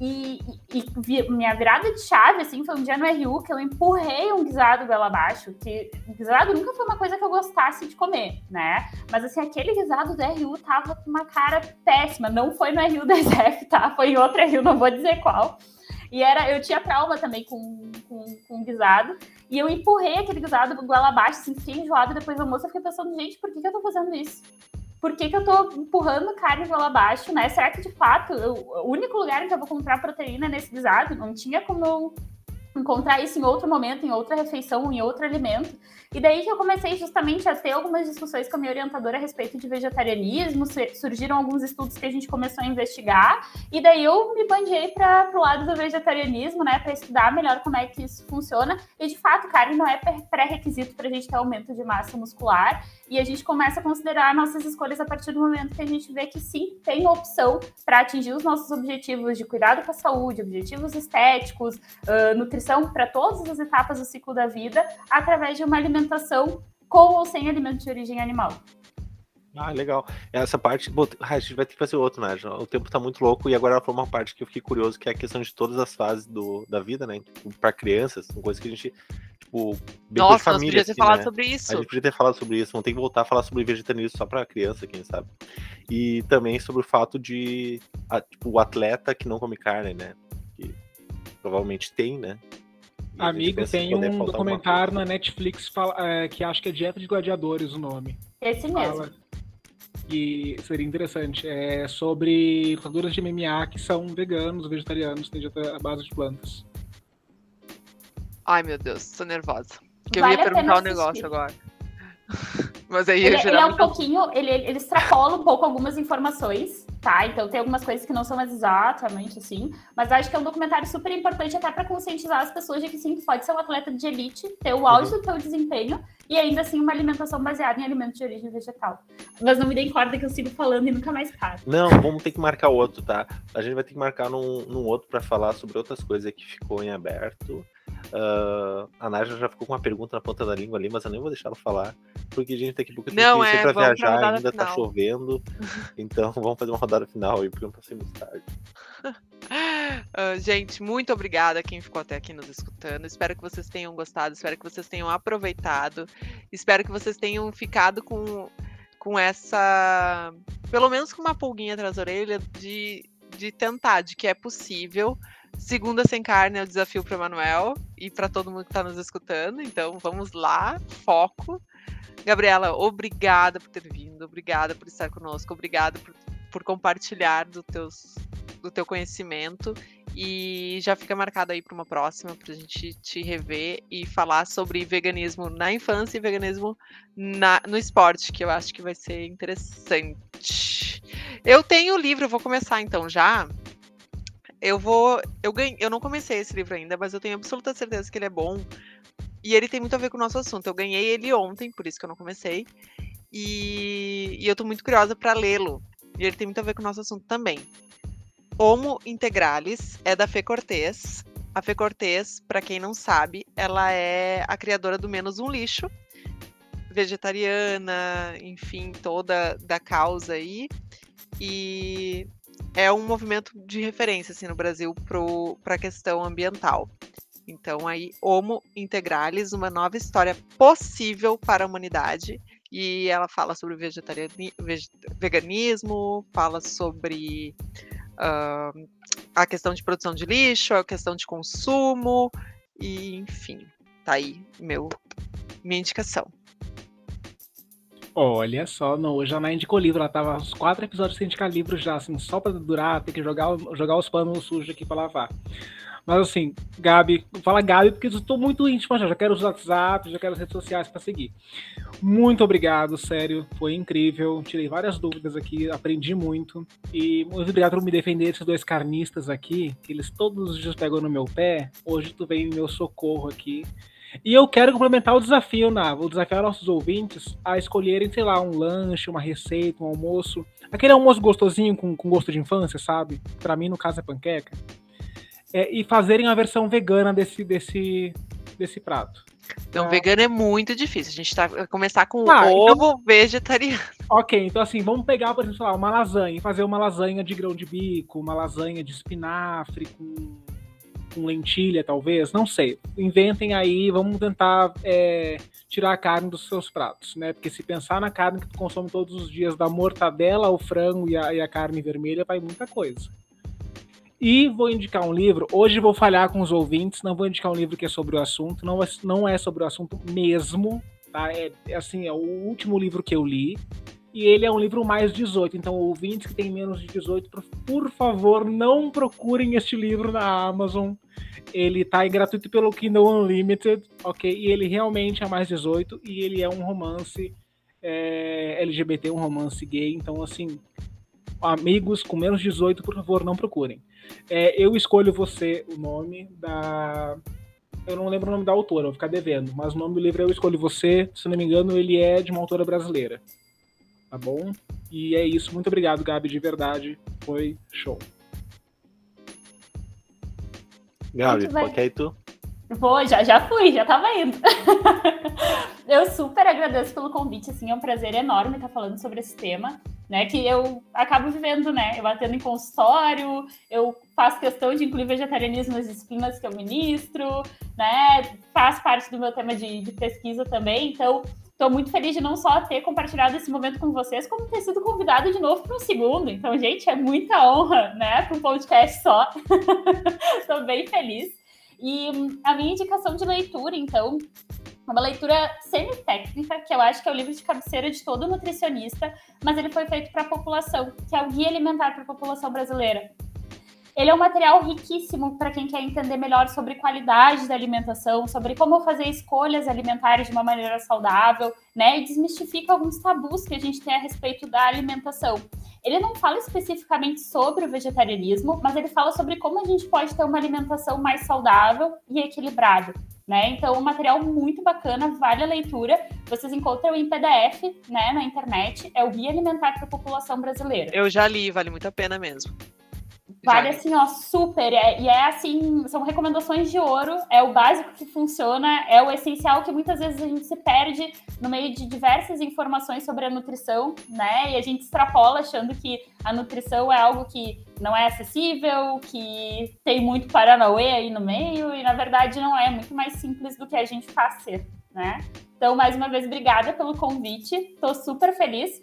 D: E, e- e minha virada de chave, assim, foi um dia no RU que eu empurrei um guisado goela abaixo, que guisado nunca foi uma coisa que eu gostasse de comer, né? Mas, assim, aquele guisado do RU tava com uma cara péssima. Não foi no RU da SF, tá? Foi em outro RU, não vou dizer qual. E era, eu tinha trauma também com, com, com guisado. E eu empurrei aquele guisado goela abaixo, assim, fiquei enjoada. Depois do almoço eu fiquei pensando, gente, por que, que eu tô fazendo isso? Por que, que eu tô empurrando carne goela abaixo, né? Será que de fato eu- o único lugar que eu vou comprar proteína é nesse guisado? Não tinha como eu encontrar isso em outro momento, em outra refeição, em outro alimento. E daí que eu comecei justamente a ter algumas discussões com a minha orientadora a respeito de vegetarianismo, su- surgiram alguns estudos que a gente começou a investigar, e daí eu me bandiei para o lado do vegetarianismo, né, para estudar melhor como é que isso funciona. E de fato, carne não é pré- pré-requisito para a gente ter aumento de massa muscular, e a gente começa a considerar nossas escolhas a partir do momento que a gente vê que sim, tem opção para atingir os nossos objetivos de cuidado com a saúde, objetivos estéticos, ah, nutrição para todas as etapas do ciclo da vida, através de uma alimentação com ou sem alimentos de origem animal.
B: Ah, legal. Essa parte, bom, ah, a gente vai ter que fazer outro, né? O tempo tá muito louco e agora ela falou uma parte que eu fiquei curioso, que é a questão de todas as fases do, da vida, né? Tipo, pra crianças, são coisas que a gente, tipo, bem coisa de
A: Nossa, nós
B: família,
A: podíamos ter
B: assim,
A: falado
B: né?
A: sobre
B: A
A: isso.
B: gente podia ter falado sobre isso, vamos ter que voltar a falar sobre vegetarianismo só pra criança, quem sabe. E também sobre o fato de, a- tipo, o atleta que não come carne, né? Que provavelmente tem, né? E
C: Amigo, tem um documentário na Netflix fala- é, que acho que é Dieta de Gladiadores o nome.
D: Esse mesmo.
C: Fala que seria interessante. É sobre lutadores de MMA que são veganos, vegetarianos, têm dieta à base de plantas.
A: Ai, meu Deus, tô nervosa. Porque
D: Vale
A: eu ia perguntar um
D: assistir.
A: negócio agora. Mas aí
D: Ele,
A: eu
D: ele é um pouquinho, ele, ele extrapola um pouco algumas informações, tá? Então tem algumas coisas que não são exatamente assim, mas acho que é um documentário super importante até para conscientizar as pessoas de que sim, tu pode ser um atleta de elite, ter o auge do teu desempenho e ainda assim uma alimentação baseada em alimentos de origem vegetal. Mas não me deem corda que eu sigo falando e nunca mais paro.
B: Não, vamos ter que marcar outro, tá? A gente vai ter que marcar num, num outro para falar sobre outras coisas que ficou em aberto. Ah, a Nádia já ficou com uma pergunta na ponta da língua ali, mas eu nem vou deixar ela falar, porque a gente daqui a pouco tem
A: Não,
B: que ir
A: é,
B: pra
A: pra
B: viajar,
A: rodada
B: ainda tá
A: final.
B: chovendo. Então vamos fazer uma rodada final aí, porque não tá sendo tarde.
A: Ah, gente, muito obrigada a quem ficou até aqui nos escutando. Espero que vocês tenham gostado, espero que vocês tenham aproveitado. Espero que vocês tenham ficado com, com essa. Pelo menos com uma pulguinha atrás da orelha de, de tentar, de que é possível. Segunda sem carne é o desafio para Manuel e para todo mundo que está nos escutando. Então vamos lá, foco. Gabriela, obrigada por ter vindo, obrigada por estar conosco, obrigada por, por compartilhar do, teus, do teu conhecimento. E já fica marcado aí para uma próxima, para a gente te rever e falar sobre veganismo na infância e veganismo na- no esporte, que eu acho que vai ser interessante. Eu tenho o livro, vou começar então já. Eu vou. Eu, ganhei, eu não comecei esse livro ainda, mas eu tenho absoluta certeza que ele é bom. E ele tem muito a ver com o nosso assunto. Eu ganhei ele ontem, por isso que eu não comecei. E, e eu tô muito curiosa para lê-lo. E ele tem muito a ver com o nosso assunto também. Homo Integralis é da Fê Cortez. A Fê Cortez, para quem não sabe, ela é a criadora do Menos um Lixo, vegetariana, enfim, toda da causa aí. E é um movimento de referência assim, no Brasil para a questão ambiental. Então, aí, Homo Integralis, uma nova história possível para a humanidade. E ela fala sobre veganismo, fala sobre ah, a questão de produção de lixo, a questão de consumo, e enfim, tá aí meu, minha indicação.
C: Olha só, não, hoje a Ana indicou livro, ela tava uns quatro episódios sem indicar livro já, assim, só pra durar, ter que jogar, jogar os panos sujos aqui pra lavar. Mas assim, Gabi, fala Gabi, porque eu tô muito íntimo já, já quero os WhatsApp, já quero as redes sociais pra seguir. Muito obrigado, sério, foi incrível, tirei várias dúvidas aqui, aprendi muito. E muito obrigado por me defender desses dois carnistas aqui, que eles todos os dias pegam no meu pé, hoje tu vem em meu socorro aqui. E eu quero complementar o desafio, Nava. Vou desafiar nossos ouvintes a escolherem, sei lá, um lanche, uma receita, um almoço. Aquele almoço gostosinho com, com gosto de infância, sabe? Pra mim, no caso, é panqueca. É, e fazerem a versão vegana desse, desse, desse prato.
A: Então,
C: Ah.
A: vegano é muito difícil. A gente tá vai começar com
C: Ah, então-
A: ovo vegetariano.
C: Ok, então assim, vamos pegar, por exemplo, sei lá, uma lasanha e fazer uma lasanha de grão de bico, uma lasanha de espinafre com, com lentilha, talvez, não sei. Inventem aí, vamos tentar é, tirar a carne dos seus pratos, né? Porque se pensar na carne que tu consome todos os dias, da mortadela ao frango e a, e a carne vermelha, vai muita coisa. E vou indicar um livro. Hoje vou falhar com os ouvintes, não vou indicar um livro que é sobre o assunto, não é, não é sobre o assunto mesmo, tá? É, é assim, é o último livro que eu li. E ele é um livro mais 18, então ouvintes que têm menos de 18, por, favor, não procurem este livro na Amazon. Ele tá aí gratuito pelo Kindle Unlimited, ok? E ele realmente é mais 18 e ele é um romance é, LGBT, um romance gay. Então, assim, amigos com menos de 18, por favor, não procurem. É, eu escolho você o nome da. Eu não lembro o nome da autora, vou ficar devendo, mas o nome do livro é Eu Escolho Você, se não me engano, ele é de uma autora brasileira. Tá bom? E é isso. Muito obrigado, Gabi, de verdade. Foi show.
B: Gabi, é aí tu?
D: Vou, já, já fui, já tava indo. eu super agradeço pelo convite, assim, é um prazer enorme estar falando sobre esse tema, né, que eu acabo vivendo, né, eu atendo em consultório, eu faço questão de incluir vegetarianismo nas disciplinas que eu ministro, né, faz parte do meu tema de, de pesquisa também, então estou muito feliz de não só ter compartilhado esse momento com vocês, como ter sido convidado de novo para um segundo, então, gente, é muita honra, né, para um podcast só, estou bem feliz. E a minha indicação de leitura, então, é uma leitura semi-técnica, que eu acho que é o livro de cabeceira de todo nutricionista, mas ele foi feito para a população, que é o Guia Alimentar para a População Brasileira. Ele é um material riquíssimo para quem quer entender melhor sobre qualidade da alimentação, sobre como fazer escolhas alimentares de uma maneira saudável, né? E desmistifica alguns tabus que a gente tem a respeito da alimentação. Ele não fala especificamente sobre o vegetarianismo, mas ele fala sobre como a gente pode ter uma alimentação mais saudável e equilibrada. Né? Então, um material muito bacana, vale a leitura. Vocês encontram em PDF, né, na internet. É o Guia Alimentar para a População Brasileira.
A: Eu já li, vale muito a pena mesmo.
D: Vale assim, ó, super. É, e é assim, são recomendações de ouro, é o básico que funciona, é o essencial que muitas vezes a gente se perde no meio de diversas informações sobre a nutrição, né? E a gente extrapola achando que a nutrição é algo que não é acessível, que tem muito paranauê aí no meio, e na verdade não é, é muito mais simples do que a gente faz ser, né? Então, mais uma vez, obrigada pelo convite, tô super feliz.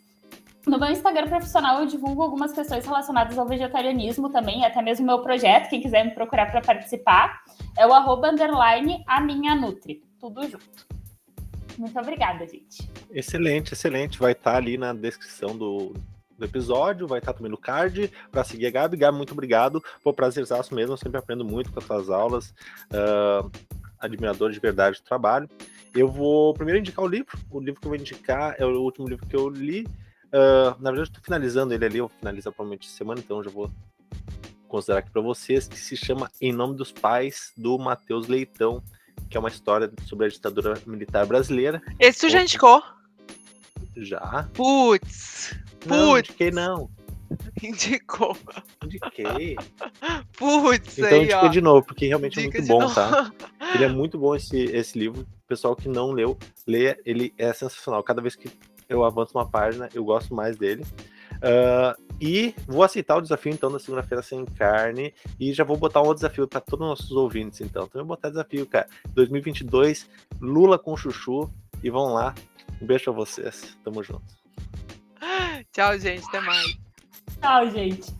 D: No meu Instagram profissional eu divulgo algumas questões relacionadas ao vegetarianismo também, até mesmo meu projeto, quem quiser me procurar para participar, é o arroba underline a minha Nutri, tudo junto. Muito obrigada, gente.
B: Excelente, excelente. Vai estar tá ali na descrição do, do episódio, vai estar tá também no card para seguir a Gabi. Gabi, muito obrigado. Um prazerzaço mesmo, eu sempre aprendo muito com as suas aulas. Uh, admirador de verdade do trabalho. Eu vou primeiro indicar o livro. O livro que eu vou indicar é o último livro que eu li, Uh, na verdade, estou finalizando ele ali, eu vou finalizar provavelmente semana, então já vou considerar aqui para vocês, que se chama Em Nome dos Pais, do Matheus Leitão, que é uma história sobre a ditadura militar brasileira.
A: Esse tu já indicou?
B: Já.
A: Putz! Putz!
B: Não, indiquei não.
A: Indicou.
B: Indiquei.
A: Putz,
B: então
A: aí,
B: indiquei
A: ó.
B: de novo, porque realmente
A: Dica
B: é muito bom,
A: novo.
B: tá? Ele é muito bom esse, esse livro. O pessoal que não leu, leia, ele é sensacional. Cada vez que eu avanço uma página, eu gosto mais dele. Uh, e vou aceitar o desafio, então, da segunda-feira sem carne. E já vou botar um outro desafio para todos os nossos ouvintes, então. Então, eu vou botar desafio, cara. 2022, Lula com chuchu. E vão lá. Um beijo pra vocês. Tamo junto.
A: Tchau, gente. Até mais.
D: Tchau, gente.